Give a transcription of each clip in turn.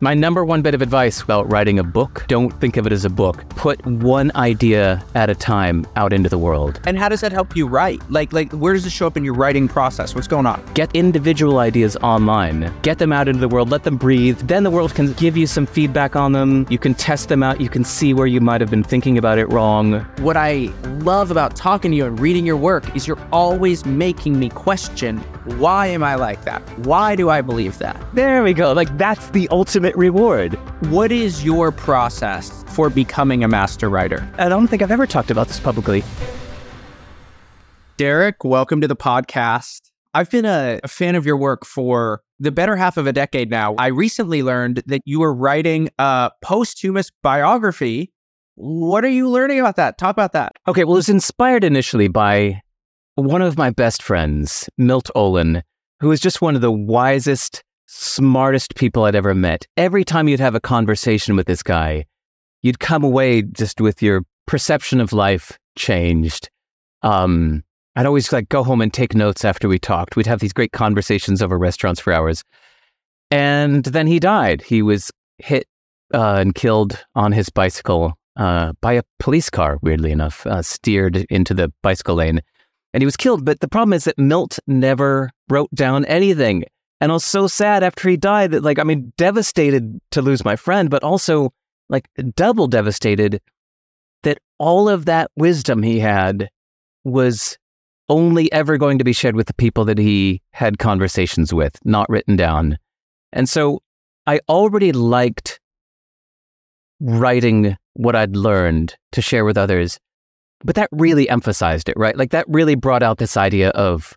My number one bit of advice about writing a book don't think of it as a book. Put one idea at a time out into the world. And how does that help you write? Like, like where does it show up in your writing process? What's going on? Get individual ideas online, get them out into the world, let them breathe. Then the world can give you some feedback on them. You can test them out, you can see where you might have been thinking about it wrong. What I love about talking to you and reading your work is you're always making me question why am I like that? Why do I believe that? There we go. Like, that's the ultimate reward. What is your process for becoming a master writer? I don't think I've ever talked about this publicly. Derek, welcome to the podcast. I've been a, a, fan of your work for the better half of a decade now. I recently learned that you are writing a posthumous biography. What are you learning about that? Talk about that. Okay, well, it was inspired initially by one of my best friends, Milt Olin, who is just one of the wisest, smartest people I'd ever met. Every time you'd have a conversation with this guy, you'd come away just with your perception of life changed. Um, I'd always like go home and take notes after we talked. We'd have these great conversations over restaurants for hours. And then he died. He was hit uh, and killed on his bicycle uh, by a police car, weirdly enough, uh, steered into the bicycle lane and he was killed. But the problem is that Milt never wrote down anything. And I was so sad after he died that, like, I mean, devastated to lose my friend, but also like double devastated that all of that wisdom he had was only ever going to be shared with the people that he had conversations with, not written down. And so I already liked writing what I'd learned to share with others. But that really emphasized it, right? Like that really brought out this idea of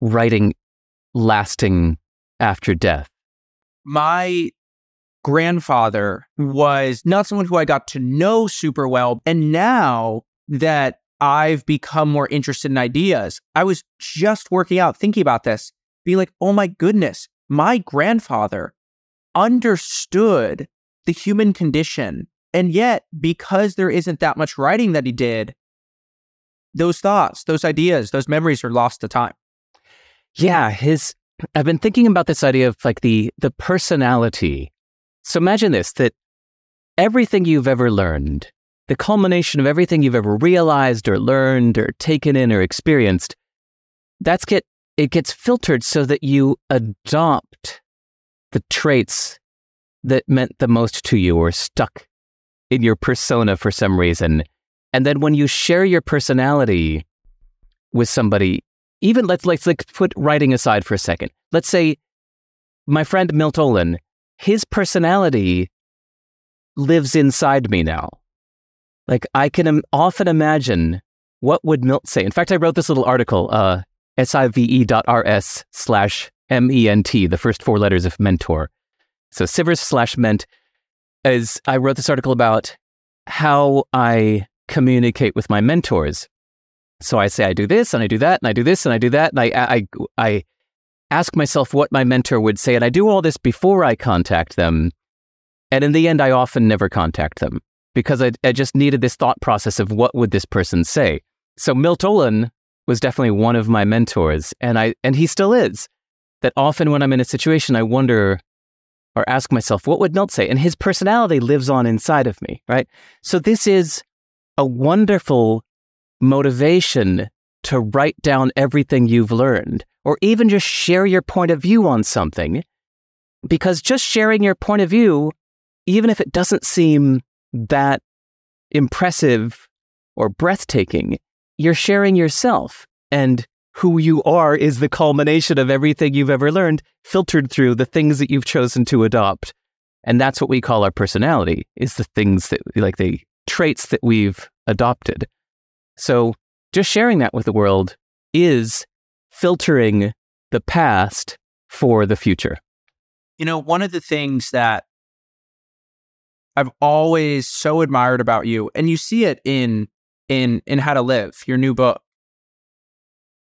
writing lasting after death. My grandfather hmm. was not someone who I got to know super well. And now that I've become more interested in ideas, I was just working out, thinking about this, being like, oh my goodness, my grandfather understood the human condition and yet, because there isn't that much writing that he did, those thoughts, those ideas, those memories are lost to time. Yeah, his I've been thinking about this idea of like the the personality. So imagine this that everything you've ever learned, the culmination of everything you've ever realized or learned or taken in or experienced, that's get it gets filtered so that you adopt the traits that meant the most to you or stuck in your persona for some reason. And then when you share your personality with somebody, even let's let's like put writing aside for a second. Let's say my friend Milt Olin, his personality lives inside me now. Like I can Im- often imagine what would Milt say. In fact, I wrote this little article, uh, sive.rs slash M-E-N-T, the first four letters of mentor. So Sivers slash ment is I wrote this article about how I communicate with my mentors. So I say I do this and I do that and I do this and I do that and I I I ask myself what my mentor would say and I do all this before I contact them. And in the end, I often never contact them because I, I just needed this thought process of what would this person say. So Milt Olin was definitely one of my mentors, and I and he still is. That often when I'm in a situation, I wonder or ask myself, what would Milt say? And his personality lives on inside of me, right? So this is a wonderful motivation to write down everything you've learned, or even just share your point of view on something. Because just sharing your point of view, even if it doesn't seem that impressive or breathtaking, you're sharing yourself. And who you are is the culmination of everything you've ever learned, filtered through the things that you've chosen to adopt. And that's what we call our personality, is the things that, like the traits that we've adopted. So just sharing that with the world is filtering the past for the future. You know, one of the things that I've always so admired about you, and you see it in in in How to Live, your new book,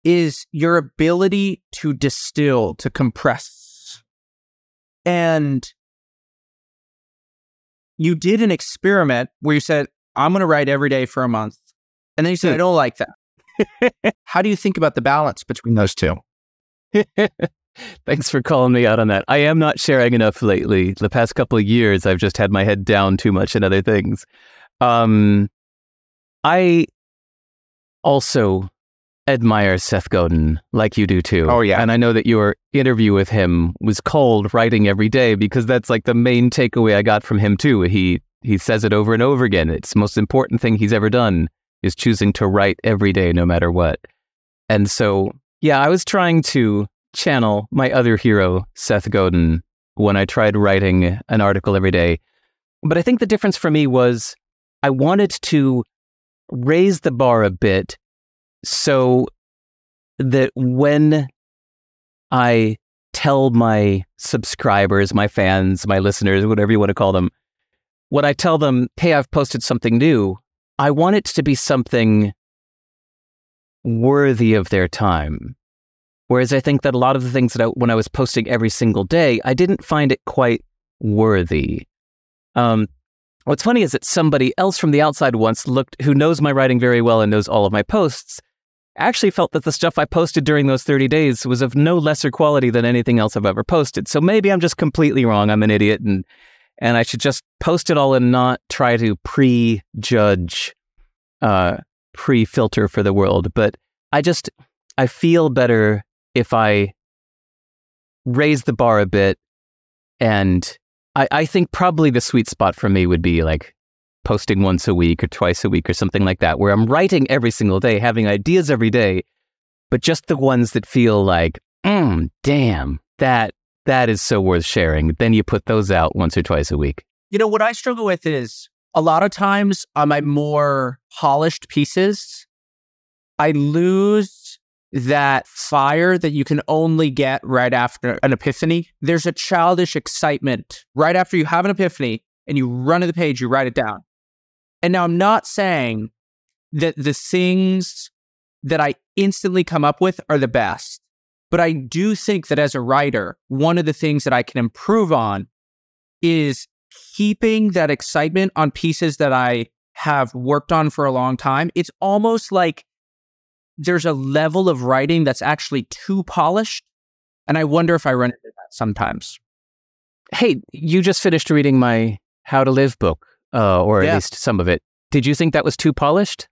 is your ability to distill, to compress. And you did an experiment where you said, I'm going to write every day for a month. And then you said, I don't like that. How do you think about the balance between those two? Thanks for calling me out on that. I am not sharing enough lately. The past couple of years, I've just had my head down too much in other things. Um, I also admire Seth Godin like you do too. Oh, yeah. And I know that your interview with him was called writing every day because that's like the main takeaway I got from him too. He he says it over and over again. It's the most important thing he's ever done is choosing to write every day no matter what. And so, yeah, I was trying to channel my other hero, Seth Godin, when I tried writing an article every day. But I think the difference for me was I wanted to raise the bar a bit so that when I tell my subscribers, my fans, my listeners, whatever you want to call them, when I tell them, hey, I've posted something new, I want it to be something worthy of their time. Whereas I think that a lot of the things that I, when I was posting every single day, I didn't find it quite worthy. Um, what's funny is that somebody else from the outside once looked, who knows my writing very well and knows all of my posts, actually felt that the stuff I posted during those 30 days was of no lesser quality than anything else I've ever posted. So maybe I'm just completely wrong. I'm an idiot and and I should just post it all and not try to prejudge, uh, pre-filter for the world. But I just I feel better if I raise the bar a bit, and I, I think probably the sweet spot for me would be like posting once a week or twice a week or something like that, where I'm writing every single day, having ideas every day, but just the ones that feel like, mm, damn, that that is so worth sharing. Then you put those out once or twice a week. You know, what I struggle with is a lot of times on my more polished pieces, I lose that fire that you can only get right after an epiphany. There's a childish excitement right after you have an epiphany and you run to the page, you write it down. And now I'm not saying that the things that I instantly come up with are the best. But I do think that as a writer, one of the things that I can improve on is keeping that excitement on pieces that I have worked on for a long time. It's almost like there's a level of writing that's actually too polished. And I wonder if I run into that sometimes. Hey, you just finished reading my How to Live book, uh, or at least some of it. Did you think that was too polished?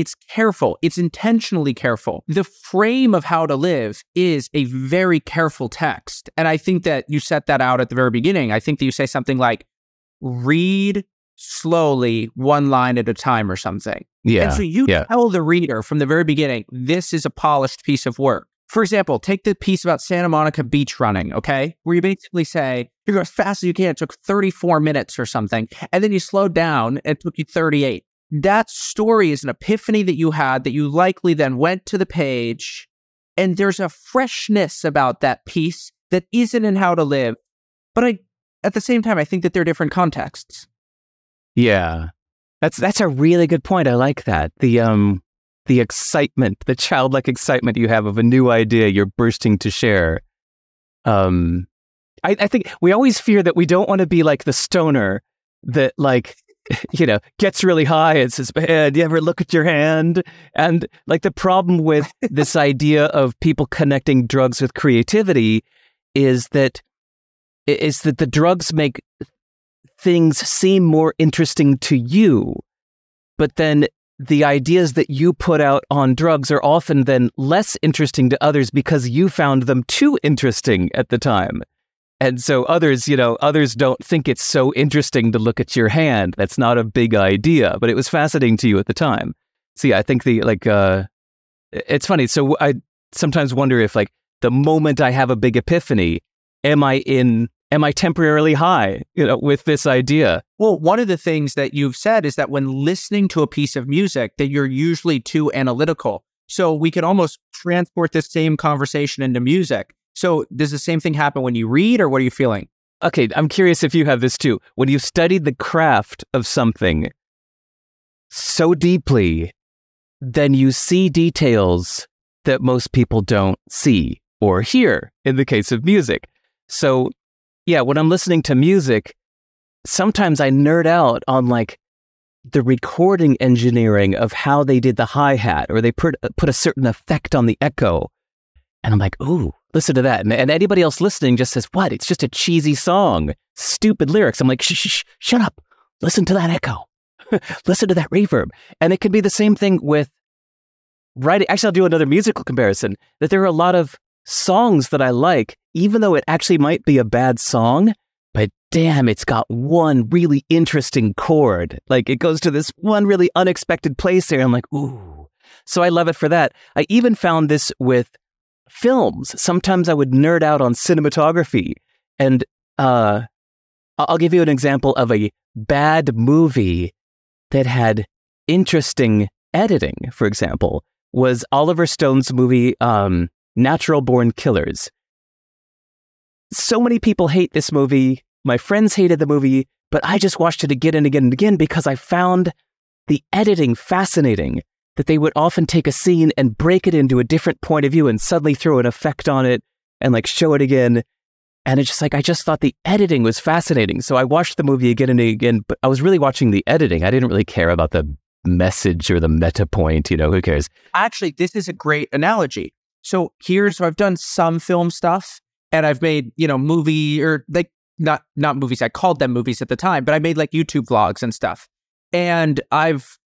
It's careful. It's intentionally careful. The frame of how to live is a very careful text. And I think that you set that out at the very beginning. I think that you say something like, read slowly, one line at a time, or something. Yeah. And so you yeah. tell the reader from the very beginning, this is a polished piece of work. For example, take the piece about Santa Monica beach running, okay? Where you basically say, you go as fast as you can. It took 34 minutes or something. And then you slowed down and it took you 38 that story is an epiphany that you had that you likely then went to the page and there's a freshness about that piece that isn't in how to live but i at the same time i think that they're different contexts Yeah. That's that's a really good point. I like that. The um the excitement, the childlike excitement you have of a new idea you're bursting to share. Um I, I think we always fear that we don't want to be like the stoner that like you know gets really high and says, Man, do you ever look at your hand? And like the problem with this idea of people connecting drugs with creativity is that is that the drugs make things seem more interesting to you. But then the ideas that you put out on drugs are often then less interesting to others because you found them too interesting at the time. And so others, you know, others don't think it's so interesting to look at your hand. That's not a big idea, but it was fascinating to you at the time. See, I think the like uh it's funny. So I sometimes wonder if like the moment I have a big epiphany, am I in am I temporarily high, you know, with this idea? well one of the things that you've said is that when listening to a piece of music that you're usually too analytical so we could almost transport this same conversation into music so does the same thing happen when you read or what are you feeling Okay, I'm curious if you have this too. When you've studied the craft of something so deeply, then you see details that most people don't see or hear in the case of music. So, yeah, when I'm listening to music, sometimes I nerd out on like the recording engineering of how they did the hi hat or they put, uh, put a certain effect on the echo. And I'm like, ooh, listen to that. And, and anybody else listening just says, what? It's just a cheesy song, stupid lyrics. I'm like, shh, shh, shh shut up. Listen to that echo. listen to that reverb. And it can be the same thing with writing. Actually, I'll do another musical comparison that there are a lot of songs that I like, even though it actually might be a bad song, but damn, it's got one really interesting chord. Like it goes to this one really unexpected place there. I'm like, ooh. So I love it for that. I even found this with films. Sometimes I would nerd out on cinematography. And uh, I'll give you an example of a bad movie that had interesting editing, for example, was Oliver Stone's movie um, Natural Born Killers. So many people hate this movie. My friends hated the movie, but I just watched it again and again and again because I found the editing fascinating. That they would often take a scene and break it into a different point of view and suddenly throw an effect on it and like show it again. And it's just like, I just thought the editing was fascinating. So I watched the movie again and again, but I was really watching the editing. I didn't really care about the message or the meta point. You know, who cares? Actually, this is a great analogy. So here's, so I've done some film stuff and I've made, you know, movie or like not, not movies. I called them movies at the time, but I made like YouTube vlogs and stuff. And I've,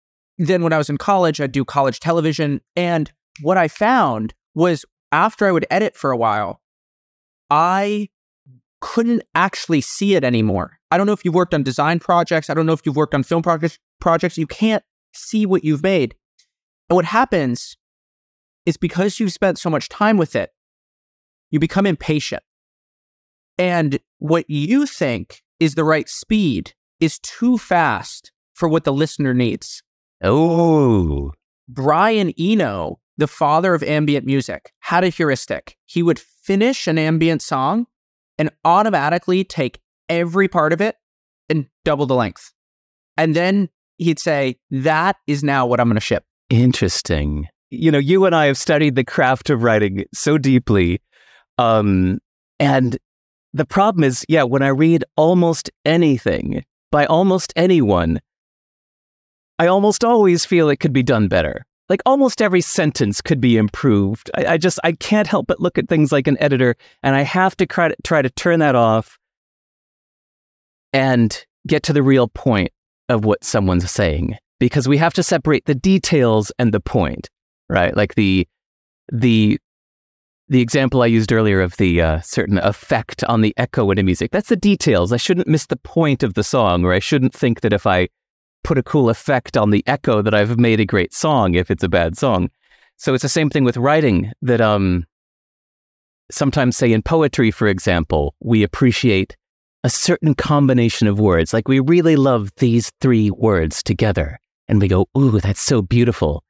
then when I was in college, I'd do college television. And what I found was after I would edit for a while, I couldn't actually see it anymore. I don't know if you've worked on design projects. I don't know if you've worked on film projects. Projects you can't see what you've made. And what happens is because you've spent so much time with it, you become impatient. And what you think is the right speed is too fast for what the listener needs. Oh. Brian Eno, the father of ambient music, had a heuristic. He would finish an ambient song and automatically take every part of it and double the length. And then he'd say, That is now what I'm going to ship. Interesting. You know, you and I have studied the craft of writing so deeply. Um, and the problem is, yeah, when I read almost anything by almost anyone, I almost always feel it could be done better. Like almost every sentence could be improved. I, I just I can't help but look at things like an editor, and I have to try to try to turn that off and get to the real point of what someone's saying because we have to separate the details and the point, right? Like the the the example I used earlier of the uh, certain effect on the echo in a music. That's the details. I shouldn't miss the point of the song, or I shouldn't think that if I put a cool effect on the echo that I've made a great song if it's a bad song. So it's the same thing with writing that um sometimes say in poetry, for example, we appreciate a certain combination of words. Like we really love these three words together. And we go, ooh, that's so beautiful.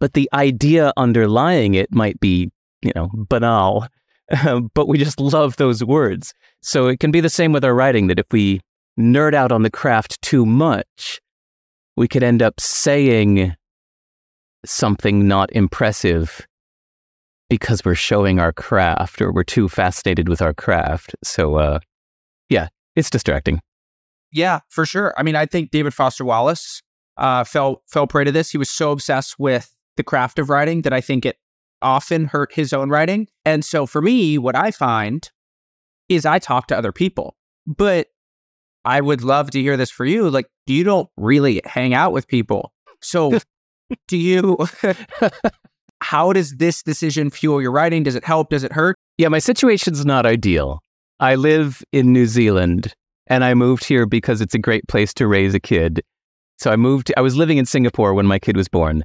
But the idea underlying it might be, you know, banal, but we just love those words. So it can be the same with our writing that if we nerd out on the craft too much, we could end up saying something not impressive because we're showing our craft or we're too fascinated with our craft. So, uh, yeah, it's distracting. Yeah, for sure. I mean, I think David Foster Wallace uh, fell fell prey to this. He was so obsessed with the craft of writing that I think it often hurt his own writing. And so for me, what I find is I talk to other people, but I would love to hear this for you. Like, you don't really hang out with people. So, do you? how does this decision fuel your writing? Does it help? Does it hurt? Yeah, my situation's not ideal. I live in New Zealand and I moved here because it's a great place to raise a kid. So I moved, I was living in Singapore when my kid was born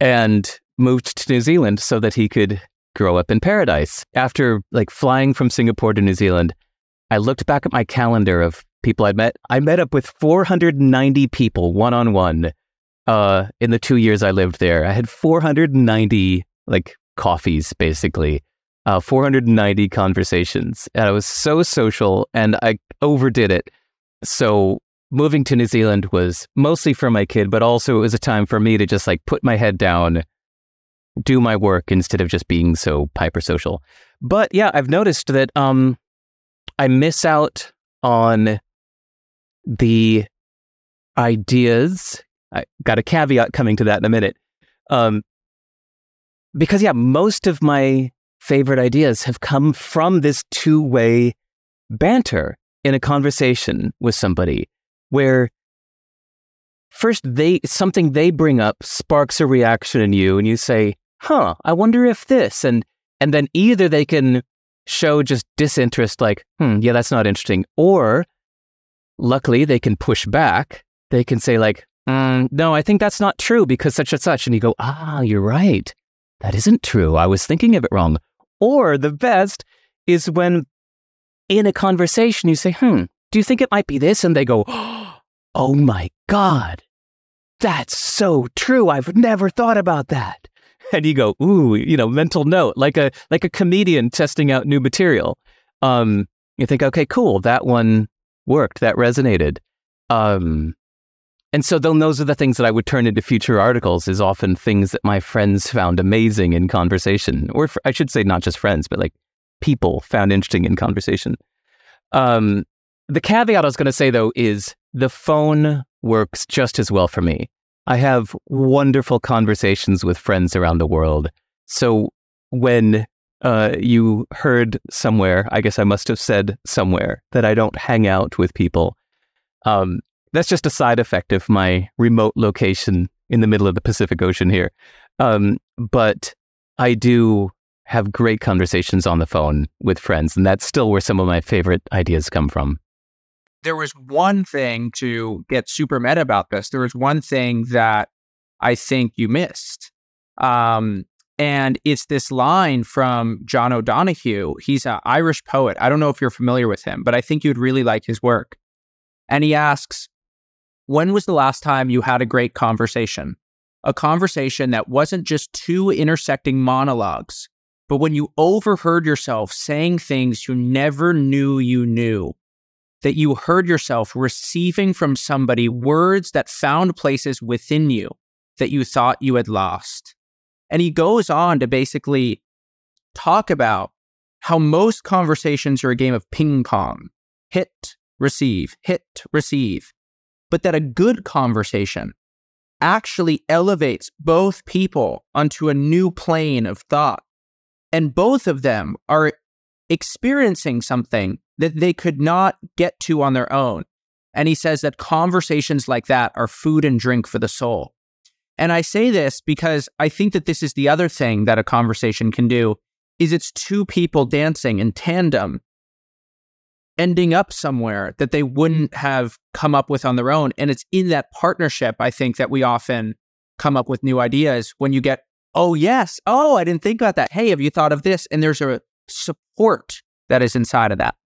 and moved to New Zealand so that he could grow up in paradise. After like flying from Singapore to New Zealand, I looked back at my calendar of people I'd met. I met up with 490 people one on one in the 2 years I lived there. I had 490 like coffees basically uh, 490 conversations. And I was so social and I overdid it. So moving to New Zealand was mostly for my kid, but also it was a time for me to just like put my head down, do my work instead of just being so hyper social. But yeah, I've noticed that um, I miss out on the ideas. I got a caveat coming to that in a minute. Um, because yeah, most of my favorite ideas have come from this two way banter in a conversation with somebody where first they something they bring up sparks a reaction in you and you say huh i wonder if this and and then either they can show just disinterest like hmm yeah that's not interesting or luckily they can push back. They can say like mm, no i think that's not true because such and such. And you go ah you're right. That isn't true. I was thinking of it wrong. Or the best is when in a conversation you say hmm do you think it might be this? And they go oh my god. That's so true. I've never thought about that. And you go, ooh, you know, mental note, like a like a comedian testing out new material. Um, you think, okay, cool, that one worked, that resonated. Um, and so then those are the things that I would turn into future articles is often things that my friends found amazing in conversation, or I should say not just friends, but like people found interesting in conversation. Um, the caveat I was going to say though is the phone works just as well for me. I have wonderful conversations with friends around the world. So when uh, you heard somewhere, I guess I must have said somewhere that I don't hang out with people. Um, that's just a side effect of my remote location in the middle of the Pacific Ocean here. Um, but I do have great conversations on the phone with friends, and that's still where some of my favorite ideas come from there was one thing to get super meta about this. There was one thing that I think you missed. Um, and it's this line from John O'Donohue. He's an Irish poet. I don't know if you're familiar with him, but I think you'd really like his work. And he asks, When was the last time you had a great conversation? A conversation that wasn't just two intersecting monologues, but when you overheard yourself saying things you never knew you knew that you heard yourself receiving from somebody words that found places within you that you thought you had lost. And he goes on to basically talk about how most conversations are a game of ping pong hit, receive, hit, receive. But that a good conversation actually elevates both people onto a new plane of thought. And both of them are experiencing something that they could not get to on their own. And he says that conversations like that are food and drink for the soul. And I say this because I think that this is the other thing that a conversation can do is it's two people dancing in tandem ending up somewhere that they wouldn't have come up with on their own. And it's in that partnership I think that we often come up with new ideas when you get oh yes. Oh I didn't think about that. Hey have you thought of this? And there's a support that is inside of that.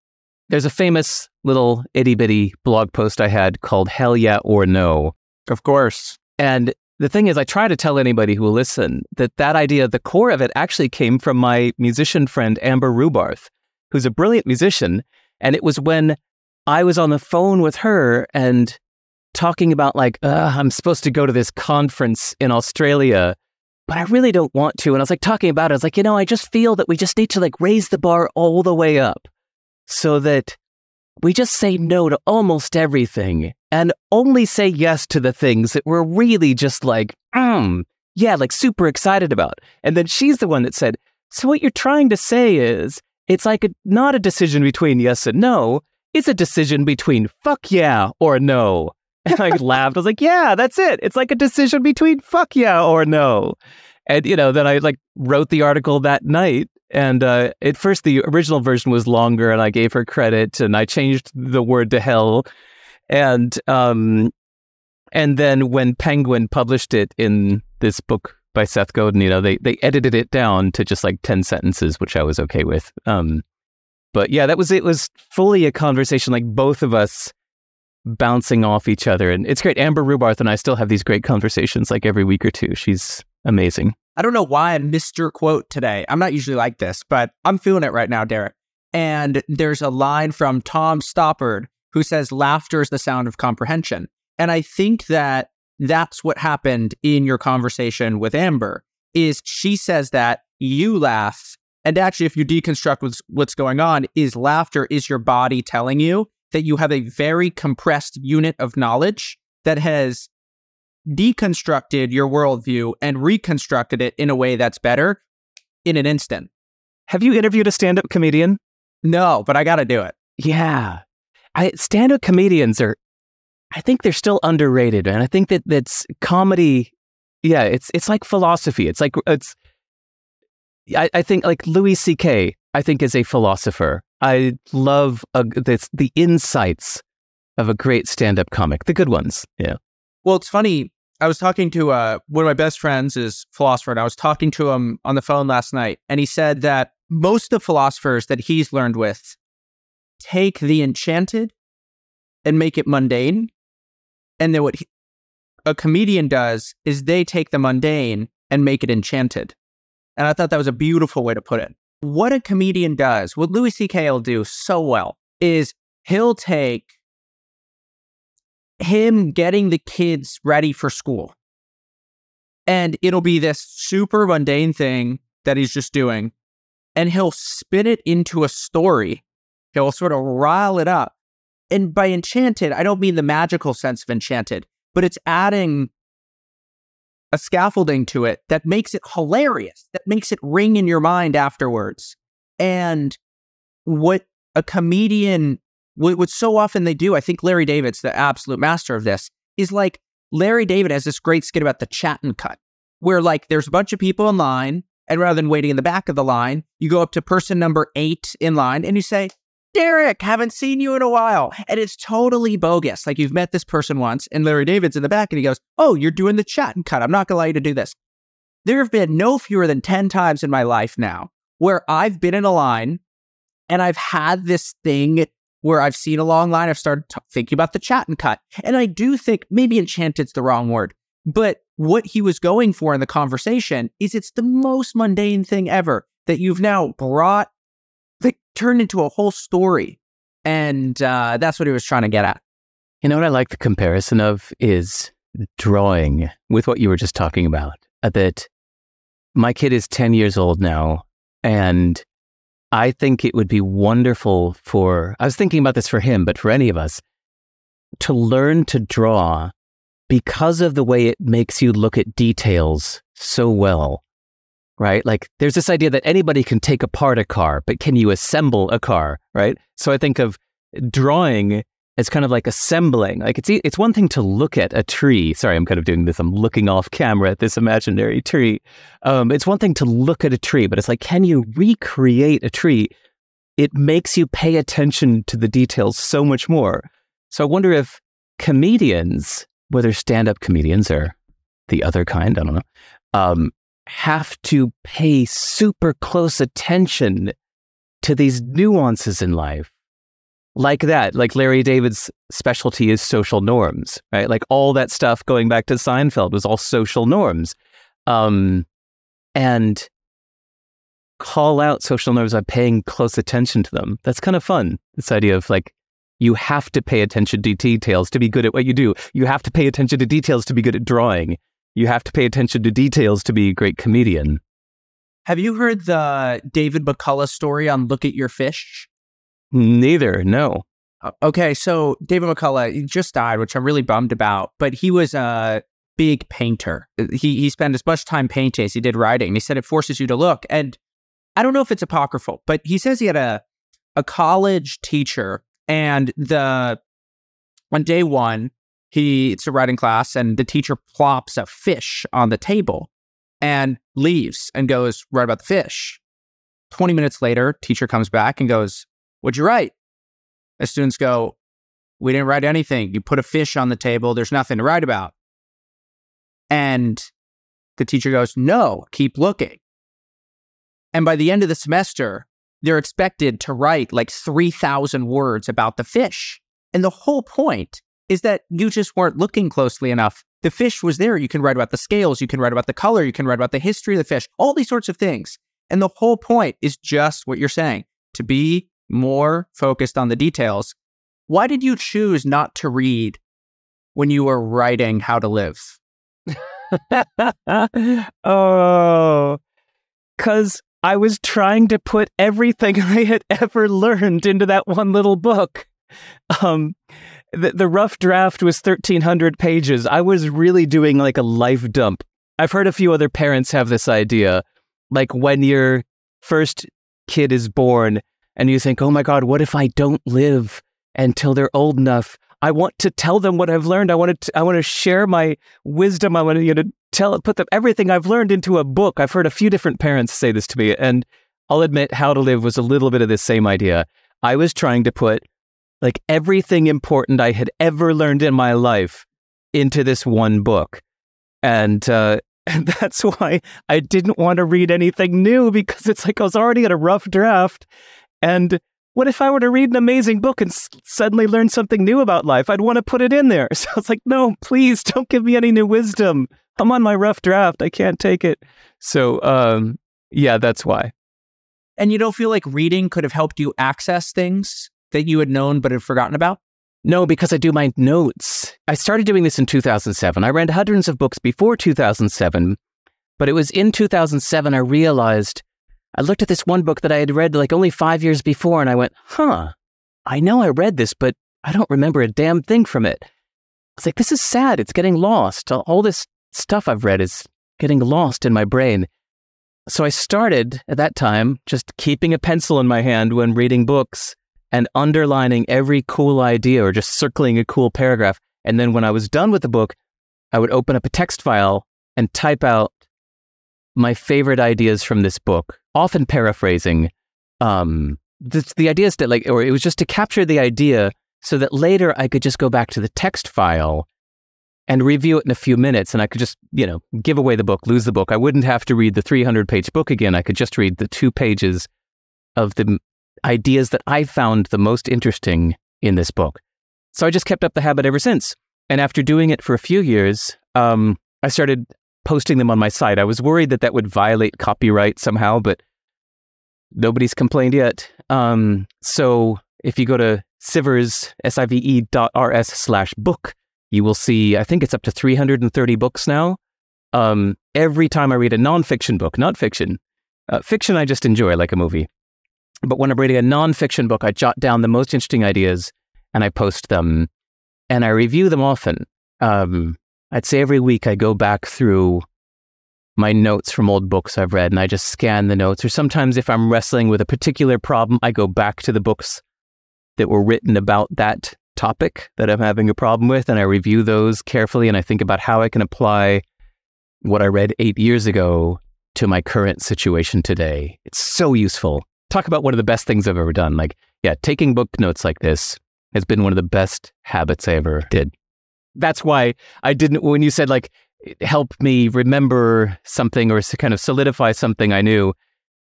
There's a famous little itty bitty blog post I had called Hell Yeah or No. Of course. And the thing is, I try to tell anybody who will listen that that idea, the core of it actually came from my musician friend, Amber Rubarth, who's a brilliant musician. And it was when I was on the phone with her and talking about, like, I'm supposed to go to this conference in Australia, but I really don't want to. And I was like, talking about it. I was like, you know, I just feel that we just need to like raise the bar all the way up so that we just say no to almost everything and only say yes to the things that we're really just like, um, yeah, like super excited about. And then she's the one that said, So what you're trying to say is it's like a, not a decision between yes and no, it's a decision between fuck yeah or no. And I laughed. I was like, Yeah, that's it. It's like a decision between fuck yeah or no. And, you know, then I like wrote the article that night and uh, at first, the original version was longer, and I gave her credit, and I changed the word to hell. And um, and then when Penguin published it in this book by Seth Godin, you know, they they edited it down to just like ten sentences, which I was okay with. Um, but yeah, that was it. Was fully a conversation, like both of us bouncing off each other, and it's great. Amber Rubarth and I still have these great conversations, like every week or two. She's amazing. I don't know why I missed your quote today. I'm not usually like this, but I'm feeling it right now, Derek. And there's a line from Tom Stoppard who says, Laughter is the sound of comprehension. And I think that that's what happened in your conversation with Amber is she says that you laugh and actually if you deconstruct what's, what's going on is laughter is your body telling you that you have a very compressed unit of knowledge that has deconstructed your worldview and reconstructed it in a way that's better in an instant. Have you interviewed a stand up comedian? No, but I got to do it. Yeah. I stand up comedians are I think they're still underrated and I think that that's comedy yeah, it's it's like philosophy. It's like it's I, I think like Louis C.K. I think is a philosopher. I love a, this, the insights of a great stand-up comic, the good ones. Yeah. Well, it's funny. I was talking to uh, one of my best friends is philosopher, and I was talking to him on the phone last night, and he said that most of the philosophers that he's learned with take the enchanted and make it mundane, and then what he, a comedian does is they take the mundane and make it enchanted. And I thought that was a beautiful way to put it. What a comedian does, what Louis C.K. will do so well, is he'll take him getting the kids ready for school. And it'll be this super mundane thing that he's just doing. And he'll spin it into a story. He'll sort of rile it up. And by enchanted, I don't mean the magical sense of enchanted, but it's adding a scaffolding to it that makes it hilarious, that makes it ring in your mind afterwards. And what a comedian, what, what so often they do, I think Larry David's the absolute master of this, is like Larry David has this great skit about the chat and cut, where like there's a bunch of people in line, and rather than waiting in the back of the line, you go up to person number eight in line and you say, Derek, haven't seen you in a while. And it's totally bogus. Like you've met this person once, and Larry David's in the back and he goes, Oh, you're doing the chat and cut. I'm not going to allow you to do this. There have been no fewer than 10 times in my life now where I've been in a line and I've had this thing where I've seen a long line. I've started t- thinking about the chat and cut. And I do think maybe enchanted's the wrong word, but what he was going for in the conversation is it's the most mundane thing ever that you've now brought they turned into a whole story. And uh, that's what he was trying to get at. You know what I like the comparison of is drawing with what you were just talking about. That my kid is 10 years old now. And I think it would be wonderful for, I was thinking about this for him, but for any of us, to learn to draw because of the way it makes you look at details so well right? Like there's this idea that anybody can take apart a car, but can you assemble a car, right? So I think of drawing as kind of like assembling. Like it's it's one thing to look at a tree. Sorry, I'm kind of doing this. I'm looking off camera at this imaginary tree. Um, it's one thing to look at a tree, but it's like, can you recreate a tree? It makes you pay attention to the details so much more. So I wonder if comedians, whether stand-up comedians or the other kind, I don't know, um, have to pay super close attention to these nuances in life. Like that, like Larry David's specialty is social norms, right? Like all that stuff going back to Seinfeld was all social norms. Um, and call out social norms by paying close attention to them. That's kind of fun. This idea of like, you have to pay attention to details to be good at what you do. You have to pay attention to details to be good at drawing you have to pay attention to details to be a great comedian. Have you heard the David McCullough story on Look at Your Fish? Neither, no. Okay, so David McCullough just died, which I'm really bummed about, but he was a big painter. Uh, he he spent as much time painting as he did writing. He said it forces you to look. And I don't know if it's apocryphal, but he says he had a a college teacher and the on day one, he it's a writing class and the teacher plops a fish on the table and leaves and goes write about the fish 20 minutes later teacher comes back and goes what'd you write? The students go we didn't write anything. You put a fish on the table. There's nothing to write about. And the teacher goes no keep looking. And by the end of the semester they're expected to write like 3000 words about the fish. And the whole point is that you just weren't looking closely enough. The fish was there. You can write about the scales, you can write about the color, you can write about the history of the fish, all these sorts of things. And the whole point is just what you're saying. To be more focused on the details. Why did you choose not to read when you were writing How to Live? oh, because I was trying to put everything I had ever learned into that one little book. Um, the, the rough draft was 1300 pages. I was really doing like a life dump. I've heard a few other parents have this idea. Like when you're first kid is born and you think, oh my God, what if I don't live until they're old enough? I want to tell them what I've learned. I want to, I want to share my wisdom. I want to, you know, tell, put them, everything I've learned into a book. I've heard a few different parents say this to me. And I'll admit, How to Live was a little bit of the same idea. I was trying to put like everything important I had ever learned in my life into this one book. And, uh, and that's why I didn't want to read anything new because it's like I was already at a rough draft. And what if I were to read an amazing book and s- suddenly learn something new about life? I'd want to put it in there. So I was like, no, please don't give me any new wisdom. I'm on my rough draft. I can't take it. So, um, yeah, that's why. And you don't feel like reading could have helped you access things that you had known but had forgotten about? No, because I do my notes. I started doing this in 2007. I read hundreds of books before 2007, but it was in 2007 I realized I looked at this one book that I had read like only five years before and I went, huh, I know I read this, but I don't remember a damn thing from it. It's like, this is sad. It's getting lost. All this stuff I've read is getting lost in my brain. So I started at that time just keeping a pencil in my hand when reading books and underlining every cool idea or just circling a cool paragraph. And then when I was done with the book, I would open up a text file and type out my favorite ideas from this book, often paraphrasing. Um, the, the idea is that like, or it was just to capture the idea so that later I could just go back to the text file and review it in a few minutes and I could just, you know, give away the book, lose the book. I wouldn't have to read the 300 page book again. I could just read the two pages of the ideas that I found the most interesting in this book. So I just kept up the habit ever since. And after doing it for a few years, um, I started posting them on my site. I was worried that that would violate copyright somehow, but nobody's complained yet. Um, so if you go to sivers, S-I-V-E dot R-S slash book, you will see, I think it's up to 330 books now. Um, every time I read a nonfiction book, not fiction, uh, fiction I just enjoy like a movie. But when I'm reading a nonfiction book, I jot down the most interesting ideas and I post them and I review them often. Um, I'd say every week I go back through my notes from old books I've read and I just scan the notes. Or sometimes if I'm wrestling with a particular problem, I go back to the books that were written about that topic that I'm having a problem with and I review those carefully and I think about how I can apply what I read eight years ago to my current situation today. It's so useful. Talk about one of the best things I've ever done. Like, yeah, taking book notes like this has been one of the best habits I ever did. That's why I didn't, when you said like, help me remember something or kind of solidify something I knew,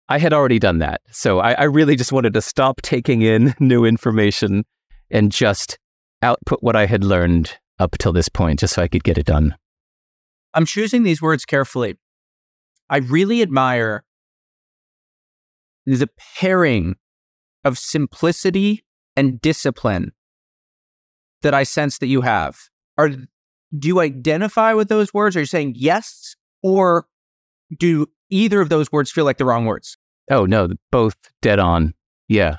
I had already done that. So I, I really just wanted to stop taking in new information and just output what I had learned up till this point, just so I could get it done. I'm choosing these words carefully. I really admire the pairing of simplicity and discipline that I sense that you have. Are do you identify with those words? Are you saying yes, or do either of those words feel like the wrong words? Oh no, both dead on. Yeah.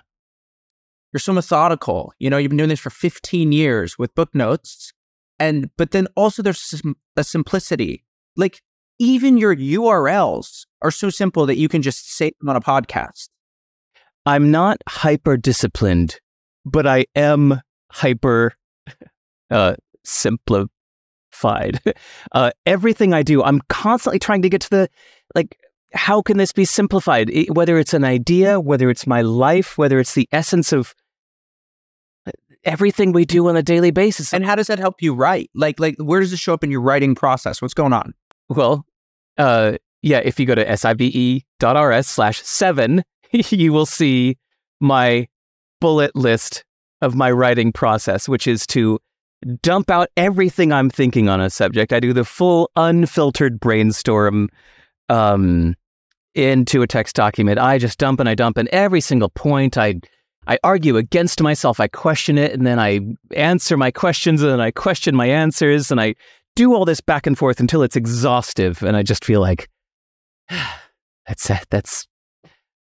You're so methodical. You know, you've been doing this for 15 years with book notes, and but then also there's a simplicity. Like even your URLs are so simple that you can just say them on a podcast. I'm not hyper disciplined, but I am hyper uh, simplified. Uh, everything I do, I'm constantly trying to get to the like. How can this be simplified? It, whether it's an idea, whether it's my life, whether it's the essence of uh, everything we do on a daily basis. And how does that help you write? Like, like where does it show up in your writing process? What's going on? Well, uh, yeah, if you go to sive.rs slash seven, you will see my bullet list of my writing process, which is to dump out everything I'm thinking on a subject. I do the full unfiltered brainstorm um, into a text document. I just dump and I dump, and every single point I I argue against myself. I question it, and then I answer my questions, and then I question my answers, and I do all this back and forth until it's exhaustive, and I just feel like that's. That's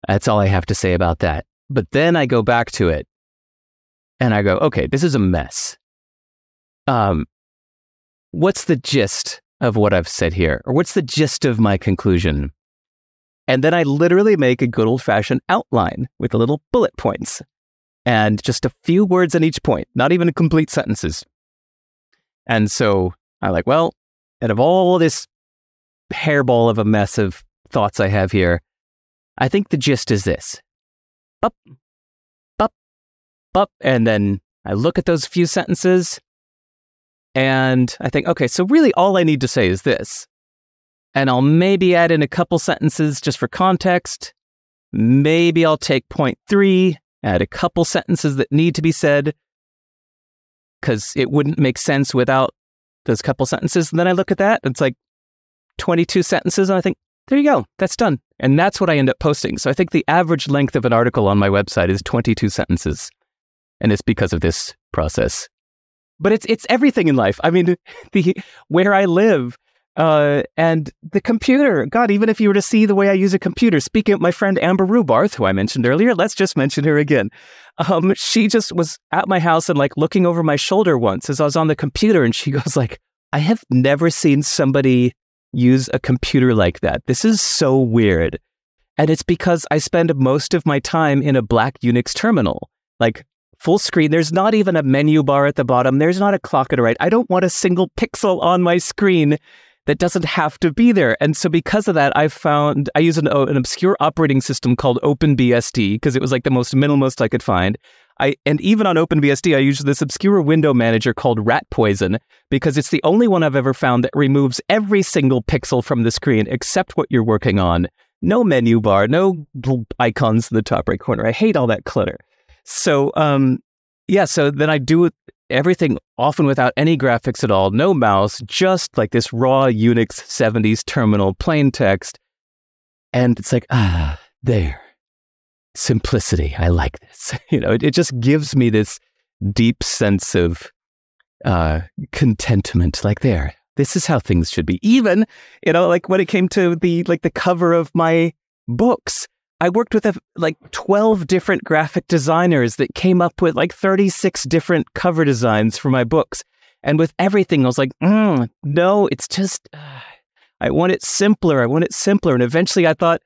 that's all I have to say about that. But then I go back to it, and I go, okay, this is a mess. Um, what's the gist of what I've said here, or what's the gist of my conclusion? And then I literally make a good old fashioned outline with little bullet points and just a few words in each point, not even complete sentences. And so I'm like, well, out of all this hairball of a mess of thoughts I have here, I think the gist is this. Up, up, up. And then I look at those few sentences and I think, okay, so really all I need to say is this. And I'll maybe add in a couple sentences just for context. Maybe I'll take point three, add a couple sentences that need to be said because it wouldn't make sense without those couple sentences. And then I look at that, it's like 22 sentences, and I think, there you go, that's done. And that's what I end up posting. So I think the average length of an article on my website is 22 sentences. And it's because of this process. But it's it's everything in life. I mean, the where I live, uh, and the computer. God, even if you were to see the way I use a computer, speaking of my friend Amber Rubarth, who I mentioned earlier, let's just mention her again. Um, she just was at my house and like looking over my shoulder once as I was on the computer, and she goes like, "I have never seen somebody use a computer like that. This is so weird." And it's because I spend most of my time in a black Unix terminal. Like full screen. There's not even a menu bar at the bottom. There's not a clock at the right. I don't want a single pixel on my screen that doesn't have to be there. And so because of that, I found I use an, an obscure operating system called OpenBSD because it was like the most minimalist I could find. I and even on OpenBSD, I use this obscure window manager called Rat Poison because it's the only one I've ever found that removes every single pixel from the screen except what you're working on. No menu bar, no icons in the top right corner. I hate all that clutter. So, um, yeah, so then I do everything often without any graphics at all, no mouse, just like this raw Unix 70s terminal, plain text. And it's like, ah, there. Simplicity. I like this. You know, it, it just gives me this deep sense of uh, contentment. Like, there, this is how things should be. Even, you know, like when it came to the like the cover of my books, I worked with a, like 12 different graphic designers that came up with like 36 different cover designs for my books. And with everything, I was like, mm, no, it's just, uh, I want it simpler. I want it simpler. And eventually I thought,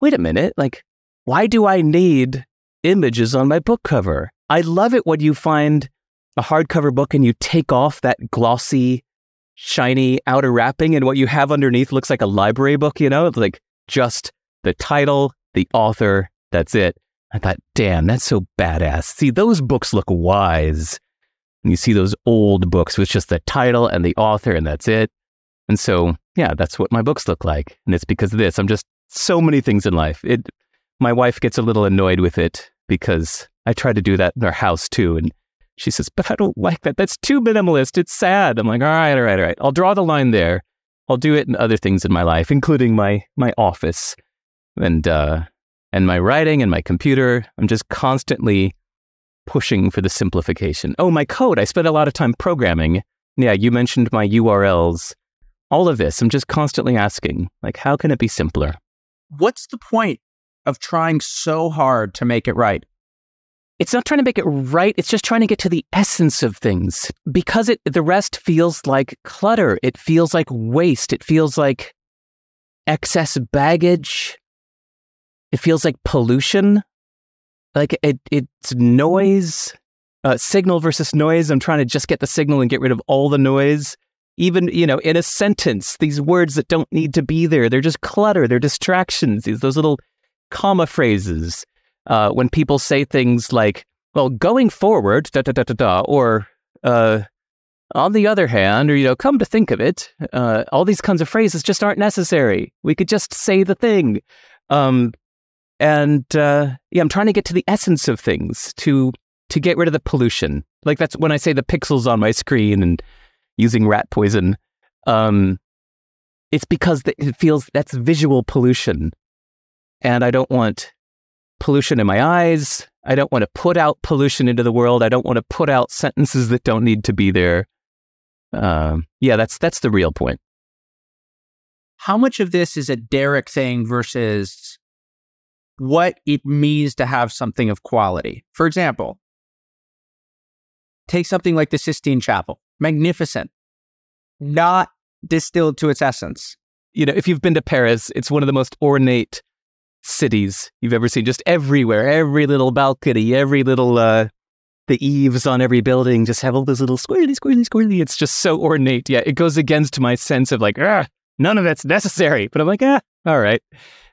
wait a minute, like, why do I need images on my book cover? I love it when you find a hardcover book and you take off that glossy, shiny outer wrapping and what you have underneath looks like a library book, you know, like just the title, the author, that's it. I thought, damn, that's so badass. See, those books look wise. And you see those old books with just the title and the author, and that's it. And so, yeah, that's what my books look like. And it's because of this. I'm just so many things in life. It, my wife gets a little annoyed with it because I try to do that in our house too. And she says, but I don't like that. That's too minimalist. It's sad. I'm like, all right, all right, all right. I'll draw the line there. I'll do it in other things in my life, including my my office and uh, and my writing and my computer. I'm just constantly pushing for the simplification. Oh, my code. I spent a lot of time programming. Yeah, you mentioned my URLs. All of this, I'm just constantly asking, like, how can it be simpler? What's the point of trying so hard to make it right? It's not trying to make it right. It's just trying to get to the essence of things because it, the rest feels like clutter. It feels like waste. It feels like excess baggage. It feels like pollution. Like it, it's noise, uh, signal versus noise. I'm trying to just get the signal and get rid of all the noise. Even, you know, in a sentence, these words that don't need to be there, they're just clutter, they're distractions, these, those little comma phrases. Uh, when people say things like, well, going forward, da da da da da, or uh, on the other hand, or, you know, come to think of it, uh, all these kinds of phrases just aren't necessary. We could just say the thing. Um, and uh, yeah, I'm trying to get to the essence of things to to get rid of the pollution. Like that's when I say the pixels on my screen and using rat poison. Um, it's because it feels that's visual pollution, and I don't want pollution in my eyes. I don't want to put out pollution into the world. I don't want to put out sentences that don't need to be there. Um, yeah, that's that's the real point. How much of this is a Derek thing versus what it means to have something of quality. For example, take something like the Sistine Chapel, magnificent, not distilled to its essence. you know, if you've been to Paris, it's one of the most ornate cities you've ever seen. Just everywhere, every little balcony, every little uh, the eaves on every building just have all those little squirrely, squirrely, squirrely. It's just so ornate. Yeah, it goes against my sense of like, ah, none of it's necessary. But I'm like, ah, all right.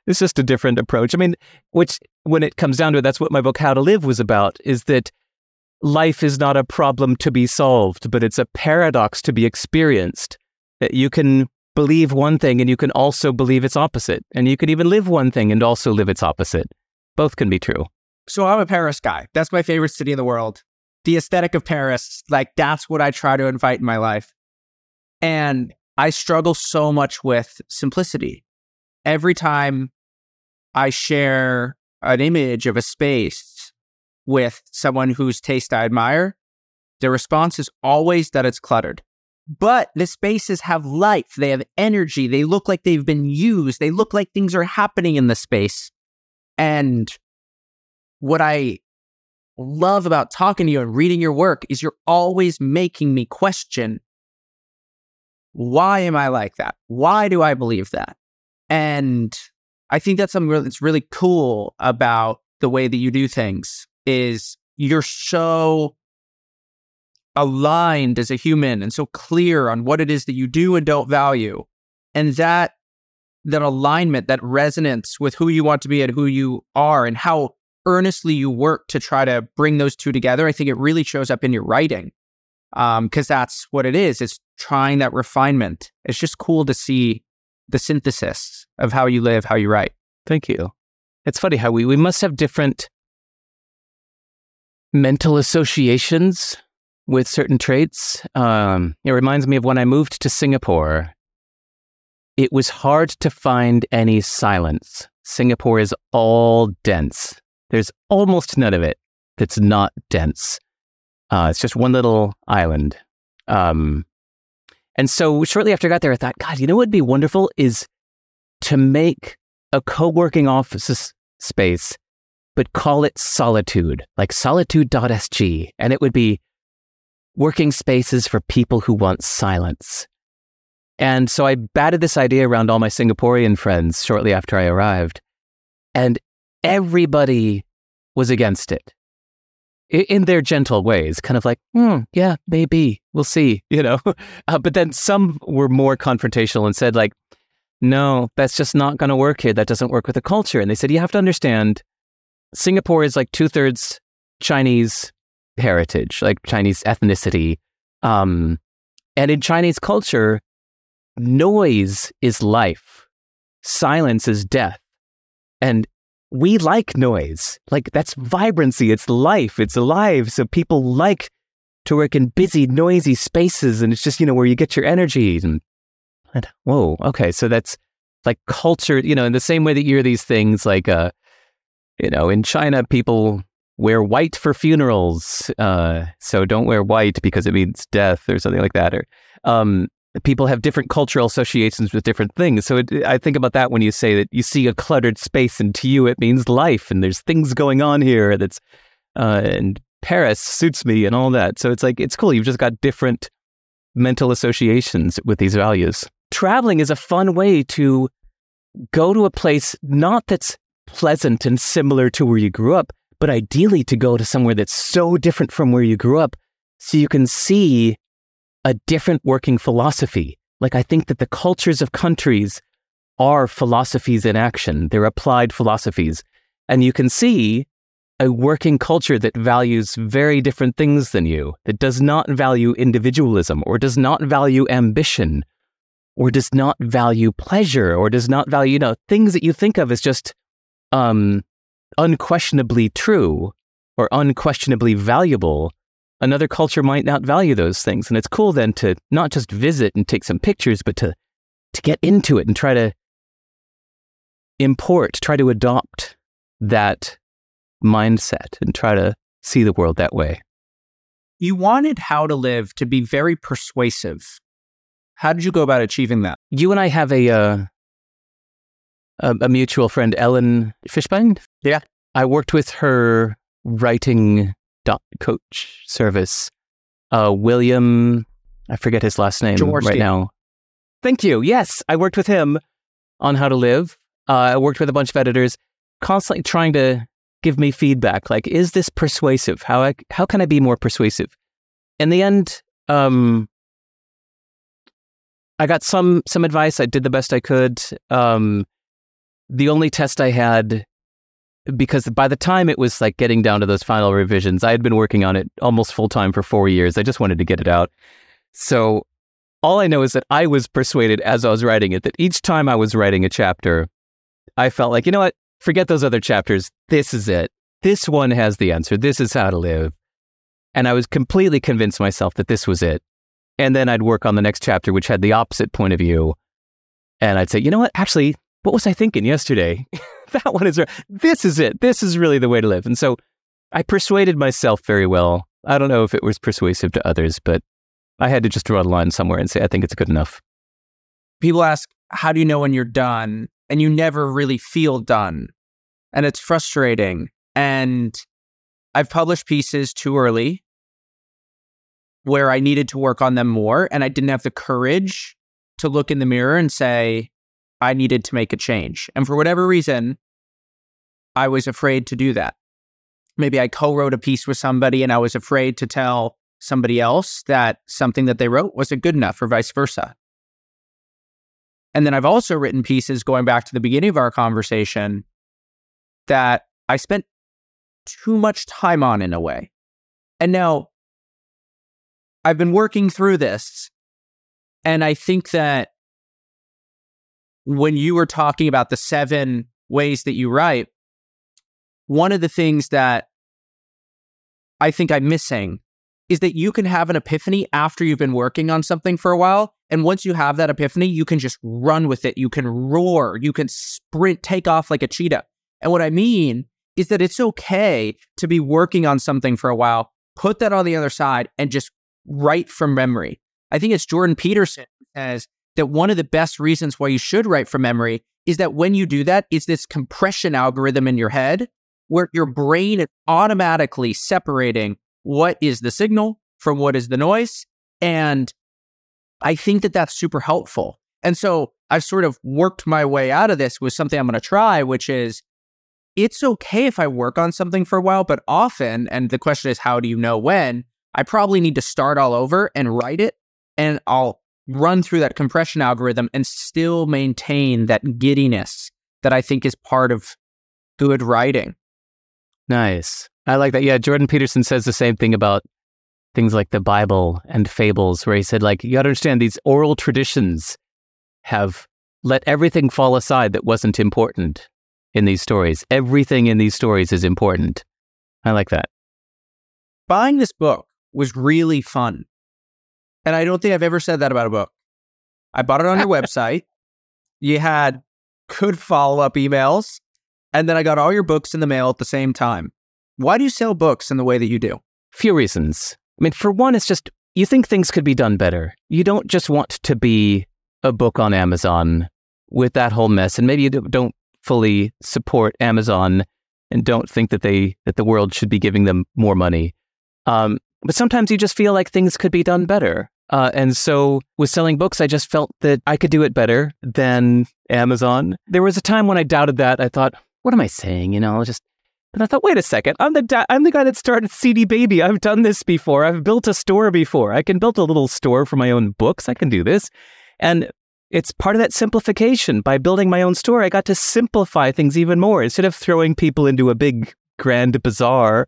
It's just a different approach. I mean, which when it comes down to it, that's what my book How to Live was about, is that life is not a problem to be solved, but it's a paradox to be experienced. That you can believe one thing and you can also believe its opposite. And you can even live one thing and also live its opposite. Both can be true. So I'm a Paris guy. That's my favorite city in the world. The aesthetic of Paris, like that's what I try to invite in my life. And I struggle so much with simplicity. Every time I share an image of a space with someone whose taste I admire, the response is always that it's cluttered. But the spaces have life, they have energy, they look like they've been used, they look like things are happening in the space. And what I love about talking to you and reading your work is you're always making me question why am I like that? Why do I believe that? And I think that's something that's really cool about the way that you do things is you're so aligned as a human and so clear on what it is that you do and don't value. And that that alignment, that resonance with who you want to be and who you are and how earnestly you work to try to bring those two together, I think it really shows up in your writing. Um, because that's what it is. It's trying that refinement. It's just cool to see the synthesis of how you live, how you write. Thank you. It's funny how we, we must have different mental associations with certain traits. Um, it reminds me of when I moved to Singapore. It was hard to find any silence. Singapore is all dense. There's almost none of it that's not dense. Uh, it's just one little island. Um, and so shortly after I got there, I thought, God, you know what would be wonderful is to make a co working office space, but call it solitude, like solitude.sg. And it would be working spaces for people who want silence. And so I batted this idea around all my Singaporean friends shortly after I arrived. And everybody was against it in their gentle ways, kind of like, hmm, yeah, maybe we'll see, you know. Uh, but then some were more confrontational and said, like, no, that's just not going to work here. That doesn't work with the culture. And they said, you have to understand, Singapore is like two thirds Chinese heritage, like Chinese ethnicity. Um, and in Chinese culture, noise is life, silence is death. And we like noise. Like that's vibrancy, it's life, it's alive. So people like to work in busy, noisy spaces. And it's just, you know, where you get your energy. And, and whoa, okay. So that's like culture, you know, in the same way that you hear these things like, uh, you know, in China, people wear white for funerals. Uh, so don't wear white because it means death or something like that. Or, um, people have different cultural associations with different things. So it, I think about that when you say that you see a cluttered space, and to you it means life, and there's things going on here that's uh, and Paris suits me and all that. So it's like it's cool. You've just got different mental associations with these values. Traveling is a fun way to go to a place not that's pleasant and similar to where you grew up, but ideally to go to somewhere that's so different from where you grew up so you can see a different working philosophy. Like I think that the cultures of countries are philosophies in action. They're applied philosophies. And you can see a working culture that values very different things than you, that does not value individualism or does not value ambition or does not value pleasure or does not value, you know, things that you think of as just um, unquestionably true or unquestionably valuable another culture might not value those things. And it's cool then to not just visit and take some pictures, but to, to get into it and try to import, try to adopt that mindset and try to see the world that way. You wanted How to Live to be very persuasive. How did you go about achieving that? You and I have a uh, a, a mutual friend, Ellen Fishbein. Yeah, I worked with her writing dot coach service. Uh, William, I forget his last name right now. Thank you. Yes, I worked with him on how to live. Uh, I worked with a bunch of editors, constantly trying to give me feedback. Like, is this persuasive? How I, how can I be more persuasive? In the end, um, I got some some advice. I did the best I could. Um, the only test I had, because by the time it was like getting down to those final revisions, I had been working on it almost full time for four years. I just wanted to get it out. So all I know is that I was persuaded as I was writing it that each time I was writing a chapter, I felt like, you know what? Forget those other chapters. This is it. This one has the answer. This is how to live. And I was completely convinced myself that this was it. And then I'd work on the next chapter, which had the opposite point of view. And I'd say, you know what? Actually, what was I thinking yesterday? that one is, this is it. This is really the way to live. And so I persuaded myself very well. I don't know if it was persuasive to others, but I had to just draw a line somewhere and say, I think it's good enough. People ask, how do you know when you're done? And you never really feel done. And it's frustrating. And I've published pieces too early where I needed to work on them more. And I didn't have the courage to look in the mirror and say, I needed to make a change. And for whatever reason, I was afraid to do that. Maybe I co wrote a piece with somebody and I was afraid to tell somebody else that something that they wrote wasn't good enough or vice versa. And then I've also written pieces going back to the beginning of our conversation that I spent too much time on in a way. And now I've been working through this. And I think that when you were talking about the seven ways that you write, one of the things that I think I'm missing is that you can have an epiphany after you've been working on something for a while. And once you have that epiphany, you can just run with it. You can roar, you can sprint, take off like a cheetah. And what I mean is that it's okay to be working on something for a while, put that on the other side, and just write from memory. I think it's Jordan Peterson says that one of the best reasons why you should write from memory is that when you do that, it's this compression algorithm in your head where your brain is automatically separating what is the signal from what is the noise. And I think that that's super helpful. And so I've sort of worked my way out of this with something I'm going to try, which is it's okay if I work on something for a while, but often, and the question is, how do you know when? I probably need to start all over and write it, and I'll run through that compression algorithm and still maintain that giddiness that I think is part of good writing. Nice. I like that. Yeah, Jordan Peterson says the same thing about things like the Bible and fables, where he said, like, you got to understand these oral traditions have let everything fall aside that wasn't important in these stories. Everything in these stories is important. I like that. Buying this book was really fun. And I don't think I've ever said that about a book. I bought it on your website. You had good follow up emails. And then I got all your books in the mail at the same time. Why do you sell books in the way that you do? Few reasons. I mean, for one, it's just you think things could be done better. You don't just want to be a book on Amazon with that whole mess, and maybe you don't fully support Amazon and don't think that they that the world should be giving them more money. Um, but sometimes you just feel like things could be done better. Uh, and so with selling books, I just felt that I could do it better than Amazon. There was a time when I doubted that. I thought, what am I saying? You know, I just but I thought, wait a second, I'm the da- I'm the guy that started CD Baby. I've done this before. I've built a store before. I can build a little store for my own books. I can do this, and it's part of that simplification. By building my own store, I got to simplify things even more. Instead of throwing people into a big grand bazaar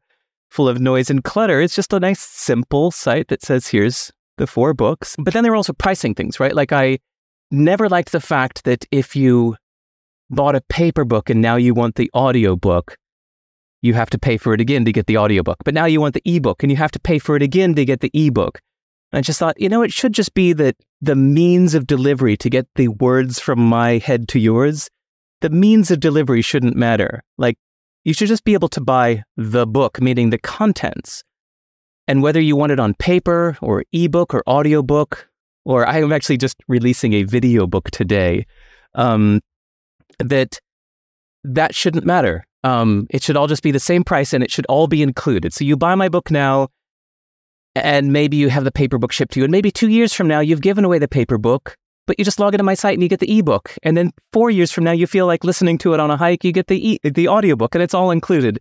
full of noise and clutter, it's just a nice simple site that says here's the four books. But then there were also pricing things, right? Like I never liked the fact that if you bought a paper book and now you want the audio book you have to pay for it again to get the audiobook. But now you want the ebook and you have to pay for it again to get the ebook. And I just thought, you know, it should just be that the means of delivery to get the words from my head to yours, the means of delivery shouldn't matter. Like, you should just be able to buy the book, meaning the contents. And whether you want it on paper or ebook or audiobook, or I am actually just releasing a video book today, um, that that shouldn't matter. Um, it should all just be the same price and it should all be included. So you buy my book now, and maybe you have the paper book shipped to you, and maybe two years from now you've given away the paper book but you just log into my site and you get the ebook. And then four years from now, you feel like listening to it on a hike, you get the e- the audiobook and it's all included.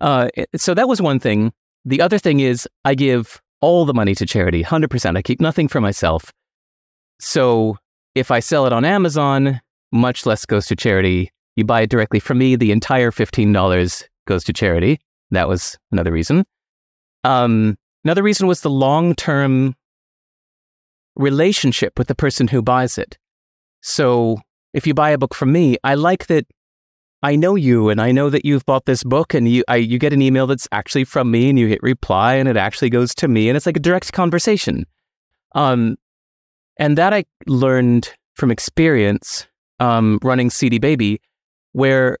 Uh, so that was one thing. The other thing is I give all the money to charity, 100%. I keep nothing for myself. So if I sell it on Amazon, much less goes to charity. You buy it directly from me, the entire $15 goes to charity. That was another reason. Um, another reason was the long term relationship with the person who buys it. So if you buy a book from me, I like that I know you and I know that you've bought this book and you I, you get an email that's actually from me and you hit reply and it actually goes to me and it's like a direct conversation. Um, and that I learned from experience um, running CD Baby, where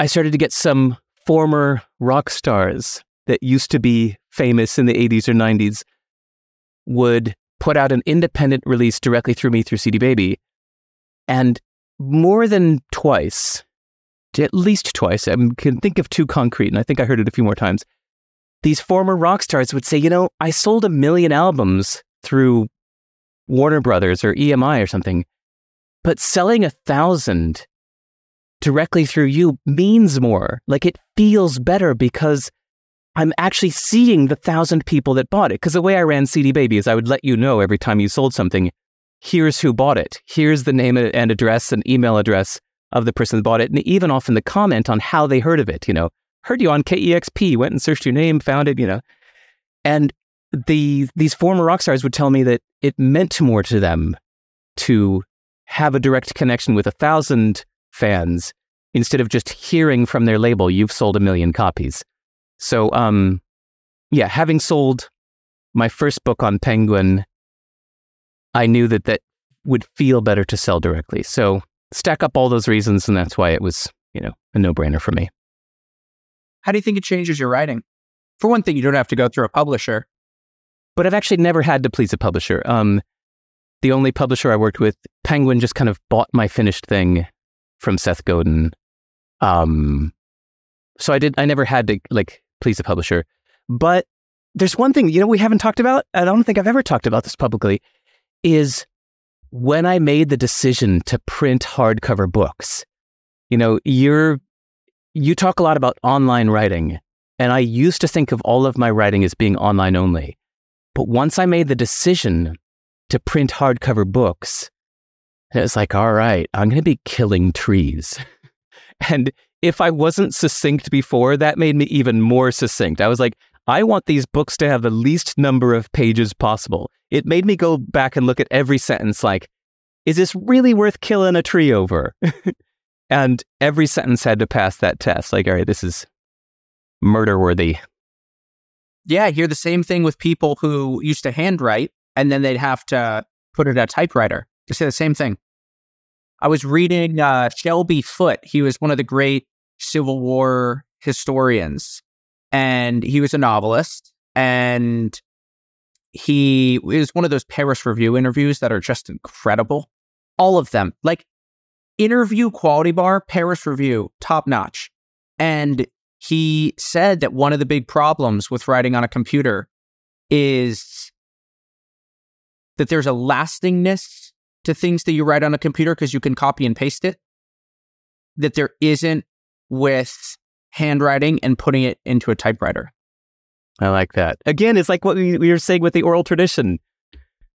I started to get some former rock stars that used to be famous in the 80s or 90s would put out an independent release directly through me through CD Baby. And more than twice, at least twice, I can think of two concrete, and I think I heard it a few more times. These former rock stars would say, you know, I sold a million albums through Warner Brothers or EMI or something, but selling a thousand directly through you means more. Like it feels better because I'm actually seeing the thousand people that bought it. Because the way I ran CD Baby is I would let you know every time you sold something, here's who bought it. Here's the name and address and email address of the person that bought it. And even often the comment on how they heard of it, you know, heard you on KEXP, went and searched your name, found it, you know. And the these former rock stars would tell me that it meant more to them to have a direct connection with a thousand fans instead of just hearing from their label, you've sold a million copies. So, um, yeah, having sold my first book on Penguin, I knew that that would feel better to sell directly. So, stack up all those reasons, and that's why it was, you know, a no brainer for me. How do you think it changes your writing? For one thing, you don't have to go through a publisher. But I've actually never had to please a publisher. Um, the only publisher I worked with, Penguin, just kind of bought my finished thing from Seth Godin. Um, so I did. I never had to like please a publisher. But there's one thing you know we haven't talked about. I don't think I've ever talked about this publicly. Is when I made the decision to print hardcover books. You know, you're you talk a lot about online writing, and I used to think of all of my writing as being online only. But once I made the decision to print hardcover books, it was like, all right, I'm going to be killing trees. and if I wasn't succinct before, that made me even more succinct. I was like, I want these books to have the least number of pages possible. It made me go back and look at every sentence like, is this really worth killing a tree over? and every sentence had to pass that test. Like, all right, this is murder worthy yeah, I hear the same thing with people who used to handwrite and then they'd have to put it a typewriter. They say the same thing. I was reading uh, Shelby Foote. He was one of the great Civil War historians, and he was a novelist. And he is one of those Paris Review interviews that are just incredible. All of them, like interview quality bar, Paris Review, top notch. And he said that one of the big problems with writing on a computer is that there's a lastingness to things that you write on a computer because you can copy and paste it that there isn't with handwriting and putting it into a typewriter. I like that. Again, it's like what we, we were saying with the oral tradition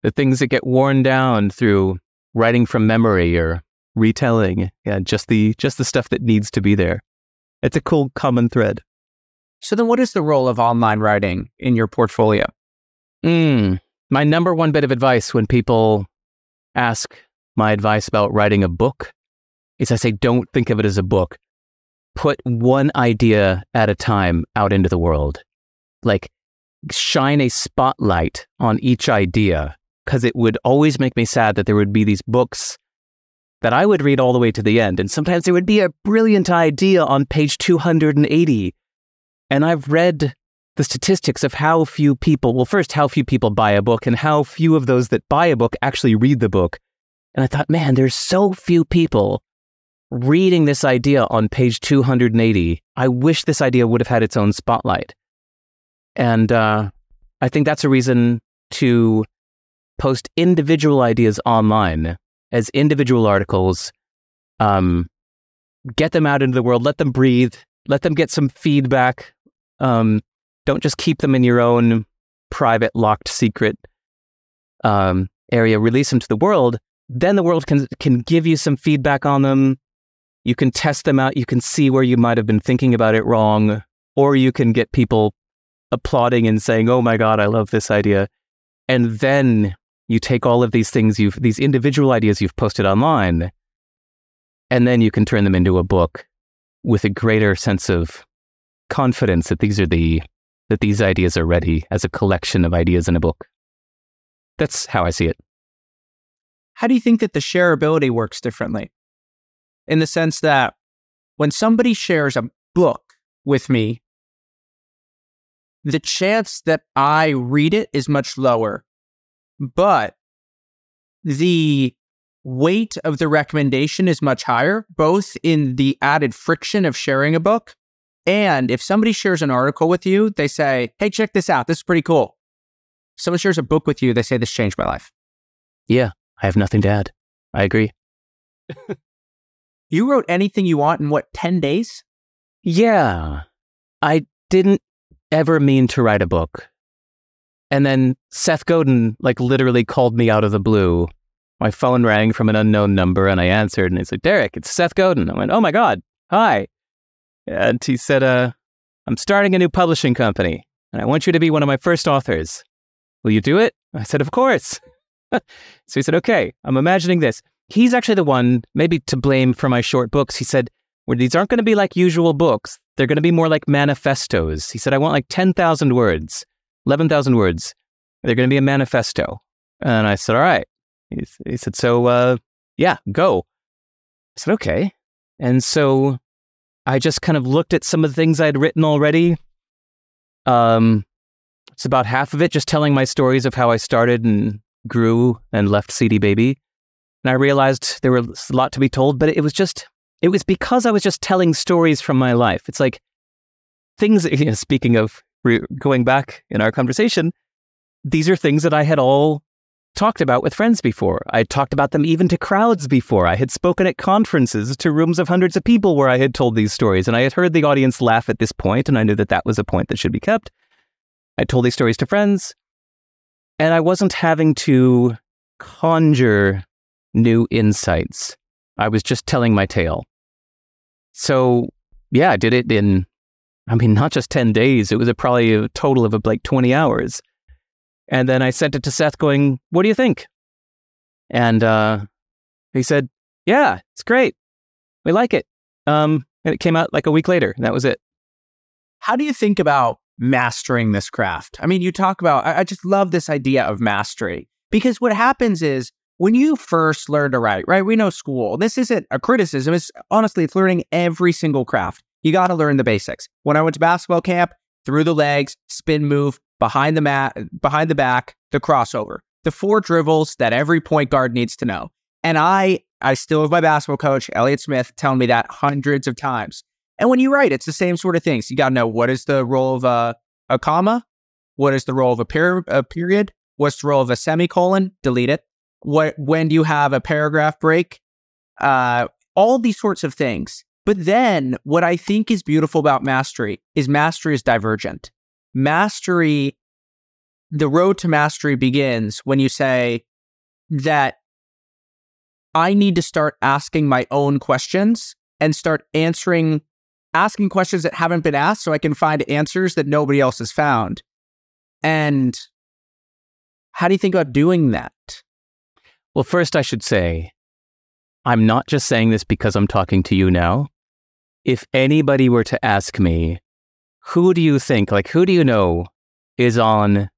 the things that get worn down through writing from memory or retelling. Yeah, just the just the stuff that needs to be there. It's a cool common thread. So then what is the role of online writing in your portfolio? Mm, my number one bit of advice when people ask my advice about writing a book is I say, don't think of it as a book. Put one idea at a time out into the world. Like shine a spotlight on each idea because it would always make me sad that there would be these books that I would read all the way to the end. And sometimes there would be a brilliant idea on page 280. And I've read the statistics of how few people, well, first, how few people buy a book and how few of those that buy a book actually read the book. And I thought, man, there's so few people reading this idea on page 280. I wish this idea would have had its own spotlight. And uh, I think that's a reason to post individual ideas online as individual articles. Um, get them out into the world, let them breathe, let them get some feedback. Um, don't just keep them in your own private, locked, secret um, area. Release them to the world. Then the world can can give you some feedback on them. You can test them out. You can see where you might have been thinking about it wrong, or you can get people applauding and saying, "Oh my god, I love this idea," and then you take all of these things you've these individual ideas you've posted online and then you can turn them into a book with a greater sense of confidence that these are the that these ideas are ready as a collection of ideas in a book. That's how I see it. How do you think that the shareability works differently? In the sense that when somebody shares a book with me, the chance that I read it is much lower, but the weight of the recommendation is much higher, both in the added friction of sharing a book. And if somebody shares an article with you, they say, Hey, check this out. This is pretty cool. If someone shares a book with you, they say, This changed my life. Yeah, I have nothing to add. I agree. you wrote anything you want in what, 10 days? Yeah. I didn't ever mean to write a book. And then Seth Godin, like, literally called me out of the blue my phone rang from an unknown number and I answered and he said, Derek, it's Seth Godin. I went, Oh my God, hi. And he said, uh, I'm starting a new publishing company and I want you to be one of my first authors. Will you do it? I said, Of course. so he said, Okay, I'm imagining this. He's actually the one, maybe to blame for my short books. He said, Where these aren't going to be like usual books. They're going to be more like manifestos. He said, I want like 10,000 words, 11,000 words. They're going to be a manifesto. And I said, All right. He, he said, So, uh, yeah, go. I said, Okay. And so I just kind of looked at some of the things I'd written already. Um, it's about half of it just telling my stories of how I started and grew and left CD Baby. And I realized there was a lot to be told, but it was just, it was because I was just telling stories from my life. It's like things, you know, speaking of re- going back in our conversation, these are things that I had all talked about with friends before. I talked about them even to crowds before. I had spoken at conferences to rooms of hundreds of people where I had told these stories, and I had heard the audience laugh at this point, and I knew that that was a point that should be kept. I told these stories to friends, and I wasn't having to conjure new insights. I was just telling my tale. So, yeah, I did it in, I mean, not just 10 days, it was a, probably a total of like 20 hours. And then I sent it to Seth going, What do you think? And uh, he said, Yeah, it's great. We like it. Um, and it came out like a week later. And that was it. How do you think about mastering this craft? I mean, you talk about, I, I just love this idea of mastery because what happens is when you first learn to write, right? We know school. This isn't a criticism. It's honestly, it's learning every single craft. You got to learn the basics. When I went to basketball camp, through the legs, spin move, behind the mat, behind the back, the crossover, the four dribbles that every point guard needs to know. And I, I still have my basketball coach, Elliot Smith, telling me that hundreds of times. And when you write, it's the same sort of things. You got to know what is the role of a, a comma, what is the role of a, a period, what's the role of a semicolon, delete it. What when do you have a paragraph break? Uh, all these sorts of things. But then what I think is beautiful about mastery is mastery is divergent mastery, the road to mastery begins when you say that I need to start asking my own questions and start answering, asking questions that haven't been asked so I can find answers that nobody else has found. And how do you think about doing that? Well, first, I should say, I'm not just saying this because I'm talking to you now. If anybody were to ask me, who do you think, like, who do you know is on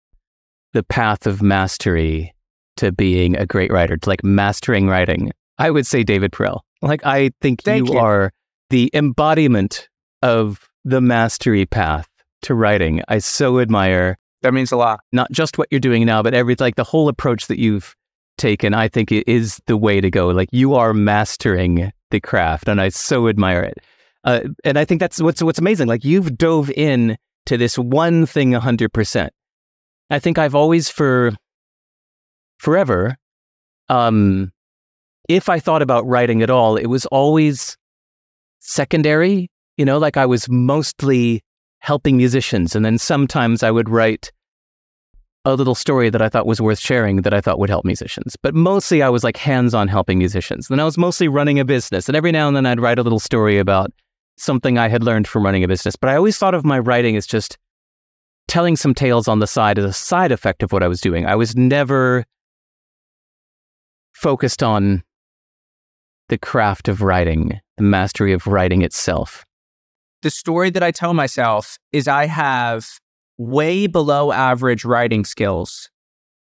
the path of mastery to being a great writer, to like mastering writing? I would say David Perell. Like, I think you, you are the embodiment of the mastery path to writing. I so admire. That means a lot. Not just what you're doing now, but every like the whole approach that you've taken. I think it is the way to go. Like you are mastering the craft, and I so admire it. Uh, and I think that's what's what's amazing. Like you've dove in to this one thing hundred percent. I think I've always for forever, um, if I thought about writing at all, it was always secondary. You know, like I was mostly helping musicians. And then sometimes I would write a little story that I thought was worth sharing that I thought would help musicians. But mostly I was like hands on helping musicians. Then I was mostly running a business. And every now and then I'd write a little story about something I had learned from running a business. But I always thought of my writing as just telling some tales on the side as a side effect of what I was doing. I was never focused on the craft of writing, the mastery of writing itself. The story that I tell myself is I have way below average writing skills,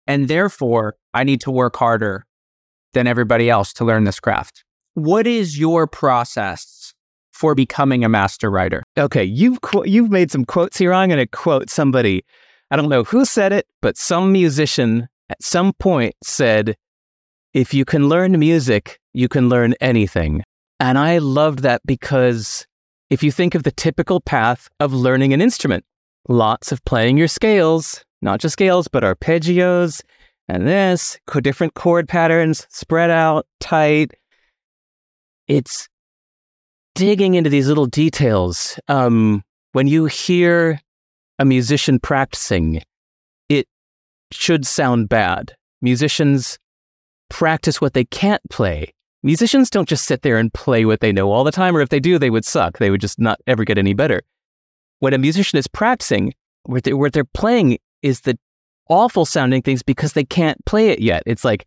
and therefore I need to work harder than everybody else to learn this craft. What is your process for becoming a master writer? Okay, you've qu- you've made some quotes here. I'm going to quote somebody. I don't know who said it, but some musician at some point said, "If you can learn music, you can learn anything." And I loved that because if you think of the typical path of learning an instrument, lots of playing your scales, not just scales, but arpeggios and this, different chord patterns, spread out, tight. It's digging into these little details. Um, when you hear a musician practicing, it should sound bad. Musicians practice what they can't play. Musicians don't just sit there and play what they know all the time, or if they do, they would suck. They would just not ever get any better. When a musician is practicing, what, they, what they're playing is the awful sounding things because they can't play it yet. It's like,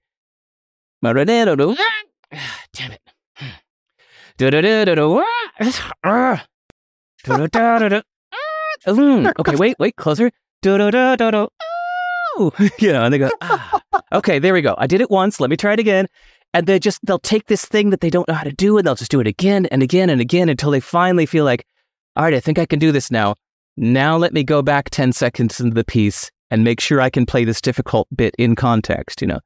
damn it. Okay, wait, wait, closer. You know, and they go, ah. okay, there we go. I did it once. Let me try it again. And they just, they'll take this thing that they don't know how to do and they'll just do it again and again and again until they finally feel like, all right, I think I can do this now. Now let me go back 10 seconds into the piece and make sure I can play this difficult bit in context, you know.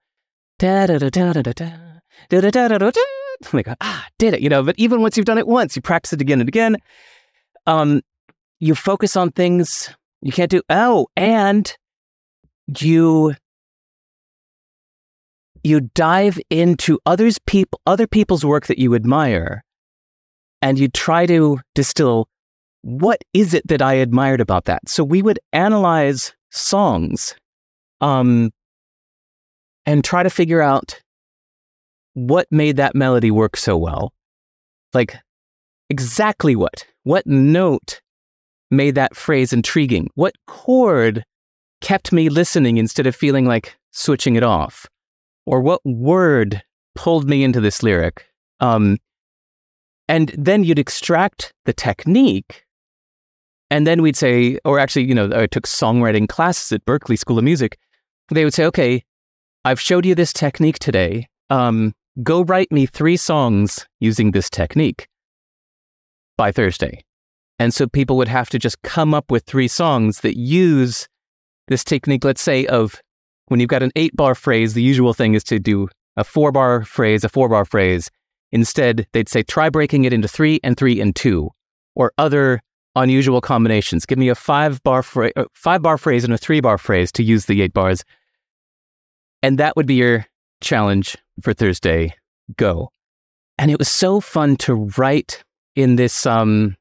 Like, oh ah, did it, you know. But even once you've done it once, you practice it again and again. Um, you focus on things you can't do. Oh, and you you dive into others people other people's work that you admire and you try to distill what is it that I admired about that. So we would analyze songs, um, and try to figure out what made that melody work so well? Like, exactly what? What note made that phrase intriguing? What chord kept me listening instead of feeling like switching it off? Or what word pulled me into this lyric? Um, and then you'd extract the technique. And then we'd say, or actually, you know, I took songwriting classes at Berklee School of Music. They would say, okay, I've showed you this technique today. Um, go write me three songs using this technique by Thursday. And so people would have to just come up with three songs that use this technique, let's say, of when you've got an eight bar phrase, the usual thing is to do a four bar phrase, a four bar phrase. Instead, they'd say, try breaking it into three and three and two, or other unusual combinations. Give me a five bar, fra- uh, five bar phrase and a three bar phrase to use the eight bars. And that would be your challenge for Thursday, go. And it was so fun to write in this, um,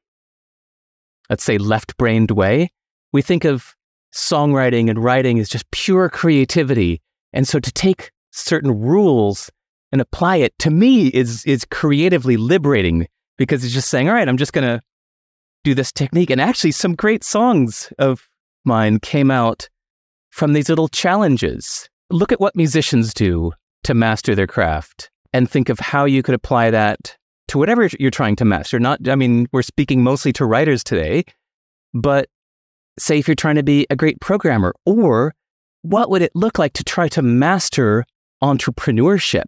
let's say, left brained way. We think of songwriting and writing as just pure creativity. And so to take certain rules and apply it to me is, is creatively liberating because it's just saying, all right, I'm just going to do this technique. And actually, some great songs of mine came out from these little challenges. Look at what musicians do to master their craft and think of how you could apply that to whatever you're trying to master. Not, I mean, we're speaking mostly to writers today, but say if you're trying to be a great programmer, or what would it look like to try to master entrepreneurship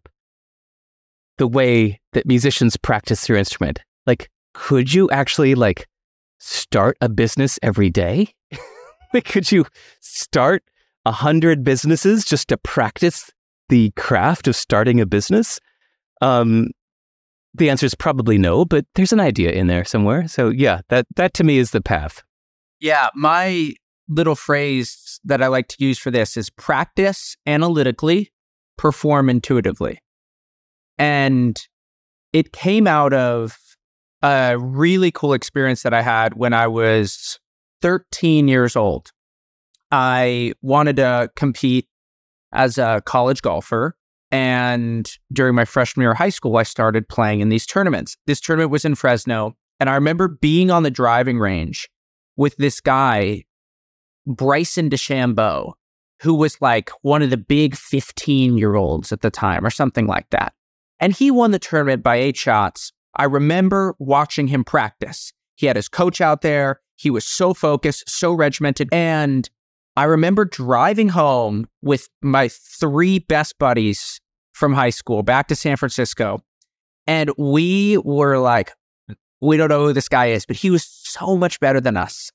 the way that musicians practice their instrument? Like, could you actually like start a business every day? could you start a hundred businesses just to practice the craft of starting a business? Um, the answer is probably no, but there's an idea in there somewhere. So yeah, that that to me is the path. Yeah, my little phrase that I like to use for this is practice analytically, perform intuitively. And it came out of a really cool experience that I had when I was 13 years old. I wanted to compete as a college golfer. And during my freshman year of high school, I started playing in these tournaments. This tournament was in Fresno. And I remember being on the driving range with this guy, Bryson DeChambeau, who was like one of the big 15 year olds at the time or something like that. And he won the tournament by eight shots. I remember watching him practice. He had his coach out there. He was so focused, so regimented. And I remember driving home with my three best buddies from high school back to San Francisco. And we were like, we don't know who this guy is, but he was so much better than us.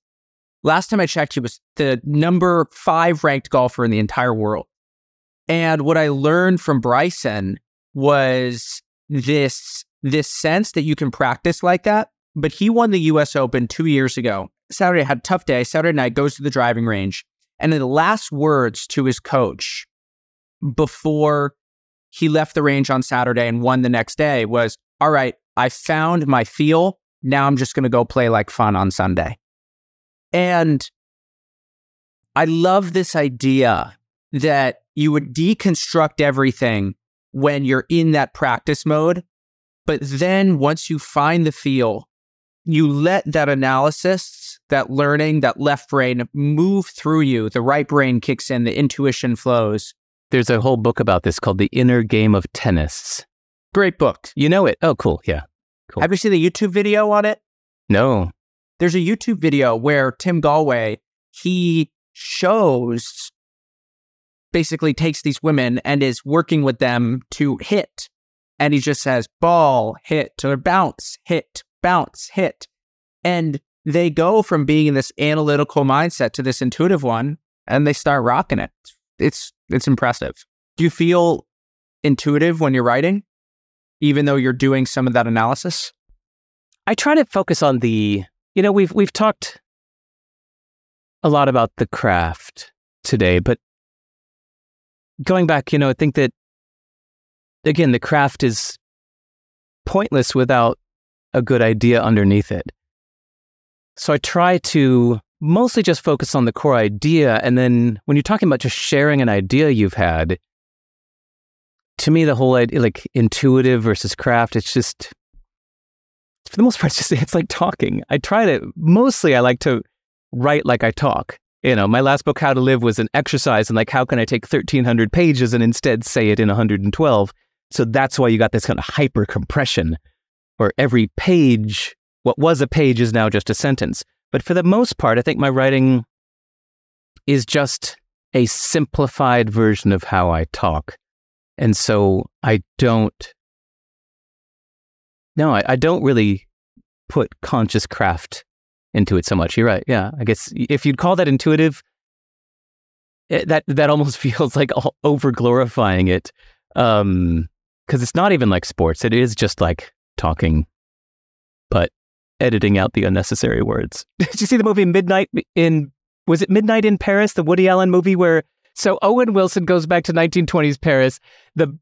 Last time I checked, he was the number five ranked golfer in the entire world. And what I learned from Bryson was this, this sense that you can practice like that. But he won the US Open two years ago. Saturday had a tough day. Saturday night goes to the driving range. And the last words to his coach before he left the range on Saturday and won the next day was, All right, I found my feel. Now I'm just going to go play like fun on Sunday. And I love this idea that you would deconstruct everything when you're in that practice mode. But then once you find the feel, you let that analysis, that learning, that left brain move through you. The right brain kicks in, the intuition flows. There's a whole book about this called The Inner Game of Tennis. Great book. You know it? Oh, cool. Yeah. Cool. Have you seen the YouTube video on it? No. There's a YouTube video where Tim Gallwey, he shows basically takes these women and is working with them to hit. And he just says ball, hit, or bounce, hit, bounce, hit. And they go from being in this analytical mindset to this intuitive one and they start rocking it. It's it's impressive. Do you feel intuitive when you're writing even though you're doing some of that analysis? I try to focus on the, you know, we've we've talked a lot about the craft today, but going back, you know, I think that again, the craft is pointless without a good idea underneath it. So I try to mostly just focus on the core idea. And then when you're talking about just sharing an idea you've had, to me, the whole idea, like intuitive versus craft, it's just, for the most part, it's just, it's like talking. I try to, mostly I like to write like I talk. You know, my last book, How to Live, was an exercise and like, how can I take 1300 pages and instead say it in 112? So that's why you got this kind of hyper compression where every page, what was a page is now just a sentence. But for the most part, I think my writing is just a simplified version of how I talk. And so I don't, no, I, I don't really put conscious craft into it so much. You're right. Yeah. I guess if you'd call that intuitive, it, that, that almost feels like over glorifying it. Um, cause it's not even like sports. It is just like talking, but editing out the unnecessary words. Did you see the movie Midnight in, was it Midnight in Paris, the Woody Allen movie where so Owen Wilson goes back to 1920s Paris. The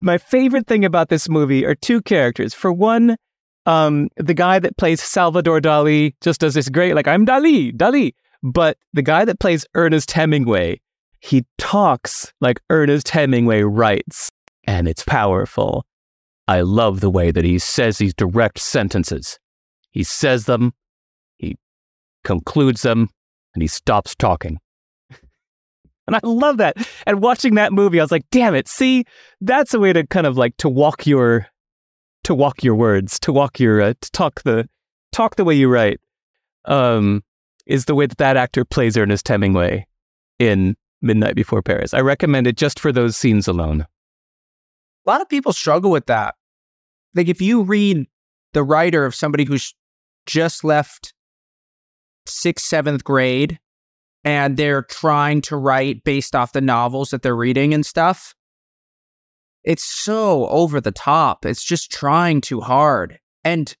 my favorite thing about this movie are two characters. For one, um, the guy that plays Salvador Dali just does this great, like I'm Dali, Dali. But the guy that plays Ernest Hemingway, he talks like Ernest Hemingway writes, and it's powerful. I love the way that he says these direct sentences. He says them, he concludes them, and he stops talking. And I love that. And watching that movie, I was like, damn it. See, that's a way to kind of like to walk your, to walk your words, to walk your, uh, to talk the, talk the way you write, um, is the way that that actor plays Ernest Hemingway in Midnight Before Paris. I recommend it just for those scenes alone. A lot of people struggle with that. Like if you read the writer of somebody who's just left sixth, seventh grade and they're trying to write based off the novels that they're reading and stuff. It's so over the top. It's just trying too hard. And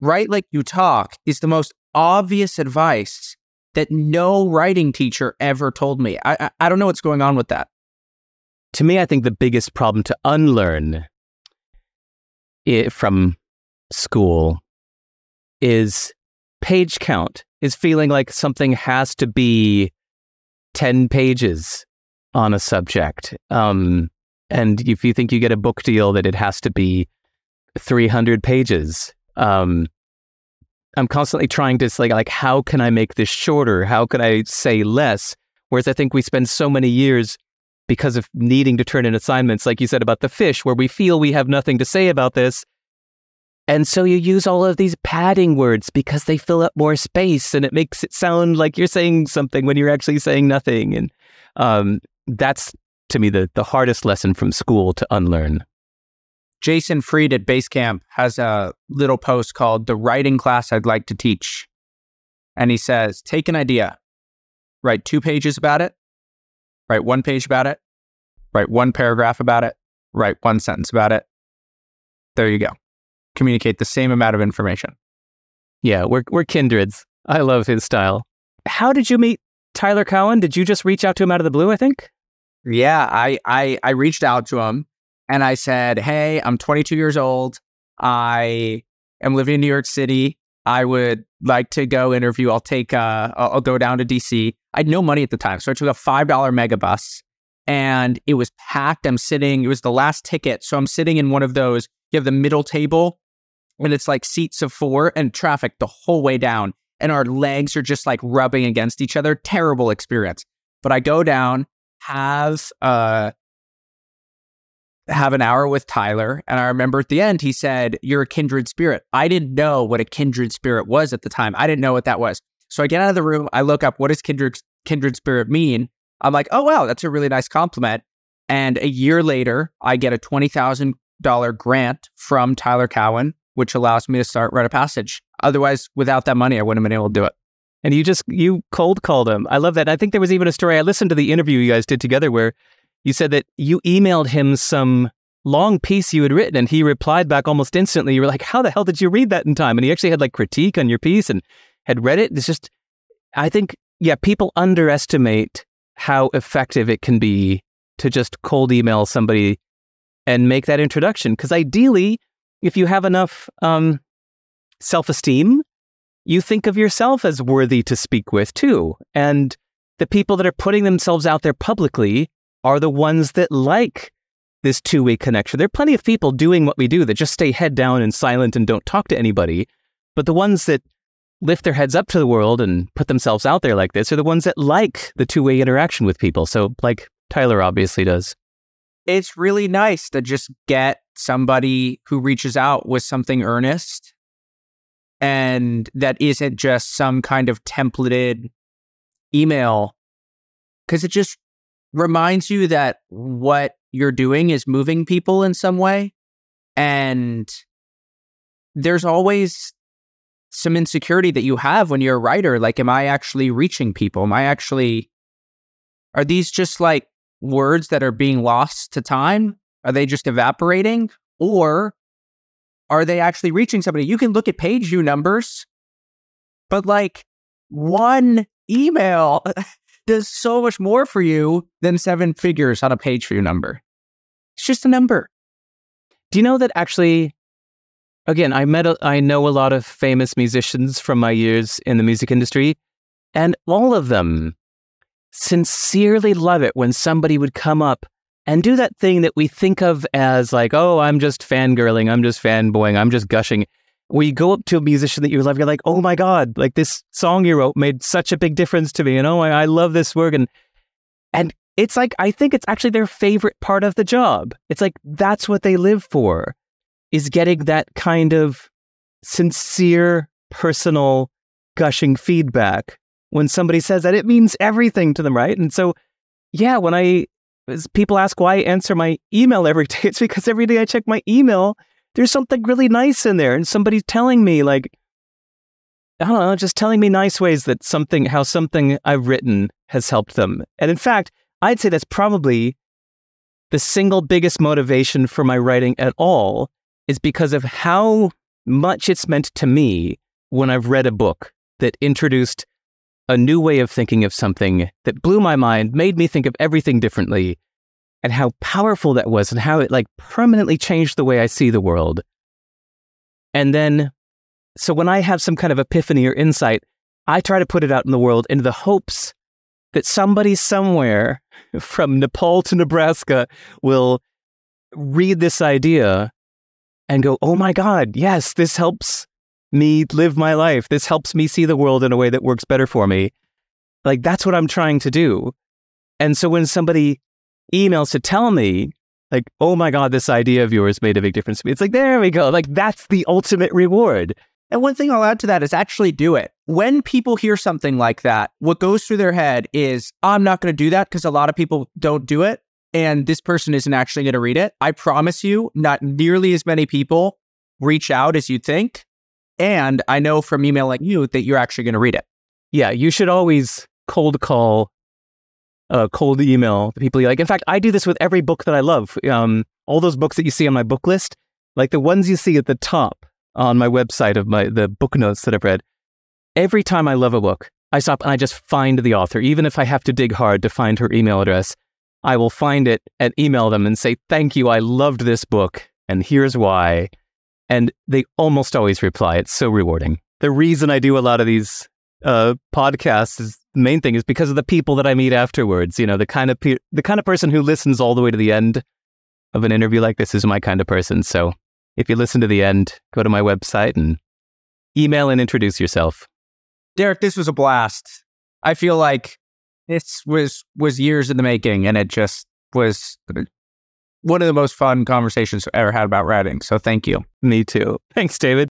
write like you talk is the most obvious advice that no writing teacher ever told me. I, I, I don't know what's going on with that. To me, I think the biggest problem to unlearn from school is page count, is feeling like something has to be 10 pages on a subject. Um, and if you think you get a book deal, that it has to be 300 pages. Um, I'm constantly trying to like, like, how can I make this shorter? How can I say less? Whereas I think we spend so many years because of needing to turn in assignments, like you said about the fish, where we feel we have nothing to say about this. And so you use all of these padding words because they fill up more space and it makes it sound like you're saying something when you're actually saying nothing. And um, that's to me the, the hardest lesson from school to unlearn. Jason Fried at Basecamp has a little post called The Writing Class I'd Like to Teach. And he says, take an idea, write two pages about it, write one page about it, write one paragraph about it, write one sentence about it. There you go. Communicate the same amount of information. Yeah, we're, we're kindreds. I love his style. How did you meet Tyler Cowen? Did you just reach out to him out of the blue, I think? Yeah, I, I, I reached out to him and I said, Hey, I'm 22 years old. I am living in New York City. I would like to go interview. I'll take, uh, I'll, I'll go down to DC. I had no money at the time. So I took a $5 megabus and it was packed. I'm sitting, it was the last ticket. So I'm sitting in one of those, you have the middle table and it's like seats of four and traffic the whole way down. And our legs are just like rubbing against each other. Terrible experience. But I go down, have uh have an hour with Tyler. And I remember at the end, he said, You're a kindred spirit. I didn't know what a kindred spirit was at the time. I didn't know what that was. So I get out of the room, I look up, What does kindred, kindred spirit mean? I'm like, Oh, wow, that's a really nice compliment. And a year later, I get a $20,000 grant from Tyler Cowen, which allows me to start Write of Passage. Otherwise, without that money, I wouldn't have been able to do it. And you just, you cold called him. I love that. I think there was even a story. I listened to the interview you guys did together where you said that you emailed him some long piece you had written and he replied back almost instantly. You were like, how the hell did you read that in time? And he actually had like critique on your piece and had read it. It's just, I think, yeah, people underestimate how effective it can be to just cold email somebody and make that introduction. Because ideally, if you have enough um, self esteem, you think of yourself as worthy to speak with too. And the people that are putting themselves out there publicly are the ones that like this two way connection. There are plenty of people doing what we do that just stay head down and silent and don't talk to anybody. But the ones that lift their heads up to the world and put themselves out there like this are the ones that like the two way interaction with people. So, like Tyler obviously does. It's really nice to just get somebody who reaches out with something earnest and that isn't just some kind of templated email because it just reminds you that what you're doing is moving people in some way. And there's always some insecurity that you have when you're a writer. Like, am I actually reaching people? Am I actually, are these just like words that are being lost to time? Are they just evaporating? Or are they actually reaching somebody? You can look at page view numbers, but like one email does so much more for you than seven figures on a page view number. It's just a number. Do you know that actually? Again, I met, a, I know a lot of famous musicians from my years in the music industry, and all of them sincerely love it when somebody would come up and do that thing that we think of as like, oh, I'm just fangirling, I'm just fanboying, I'm just gushing where you go up to a musician that you love, you're like, oh my God, like this song you wrote made such a big difference to me. And oh, I, I love this work. And, and it's like, I think it's actually their favorite part of the job. It's like, that's what they live for is getting that kind of sincere, personal, gushing feedback. When somebody says that, it means everything to them, right? And so, yeah, when I, people ask why I answer my email every day, it's because every day I check my email there's something really nice in there. And somebody's telling me, like, I don't know, just telling me nice ways that something, how something I've written has helped them. And in fact, I'd say that's probably the single biggest motivation for my writing at all is because of how much it's meant to me when I've read a book that introduced a new way of thinking of something that blew my mind, made me think of everything differently, and how powerful that was and how it like permanently changed the way I see the world. And then, so when I have some kind of epiphany or insight, I try to put it out in the world in the hopes that somebody somewhere from Nepal to Nebraska will read this idea and go, oh my God, yes, this helps me live my life. This helps me see the world in a way that works better for me. Like, that's what I'm trying to do. And so when somebody emails to tell me, like, oh my God, this idea of yours made a big difference to me, it's like, there we go. Like, that's the ultimate reward. And one thing I'll add to that is actually do it. When people hear something like that, what goes through their head is, I'm not going to do that because a lot of people don't do it. And this person isn't actually going to read it. I promise you, not nearly as many people reach out as you think. And I know from emailing you that you're actually going to read it. Yeah, you should always cold call, uh, cold email the people you like. In fact, I do this with every book that I love. Um, all those books that you see on my book list, like the ones you see at the top on my website of my the book notes that I've read. Every time I love a book, I stop and I just find the author, even if I have to dig hard to find her email address. I will find it and email them and say, Thank you. I loved this book. And here's why. And they almost always reply. It's so rewarding. The reason I do a lot of these uh, podcasts is main thing is because of the people that I meet afterwards. You know, the kind of pe- the kind of person who listens all the way to the end of an interview like this is my kind of person. So if you listen to the end, go to my website and email and introduce yourself. Derek, this was a blast. I feel like this was was years in the making, and it just was one of the most fun conversations I ever had about writing. So thank you. Me too. Thanks, David.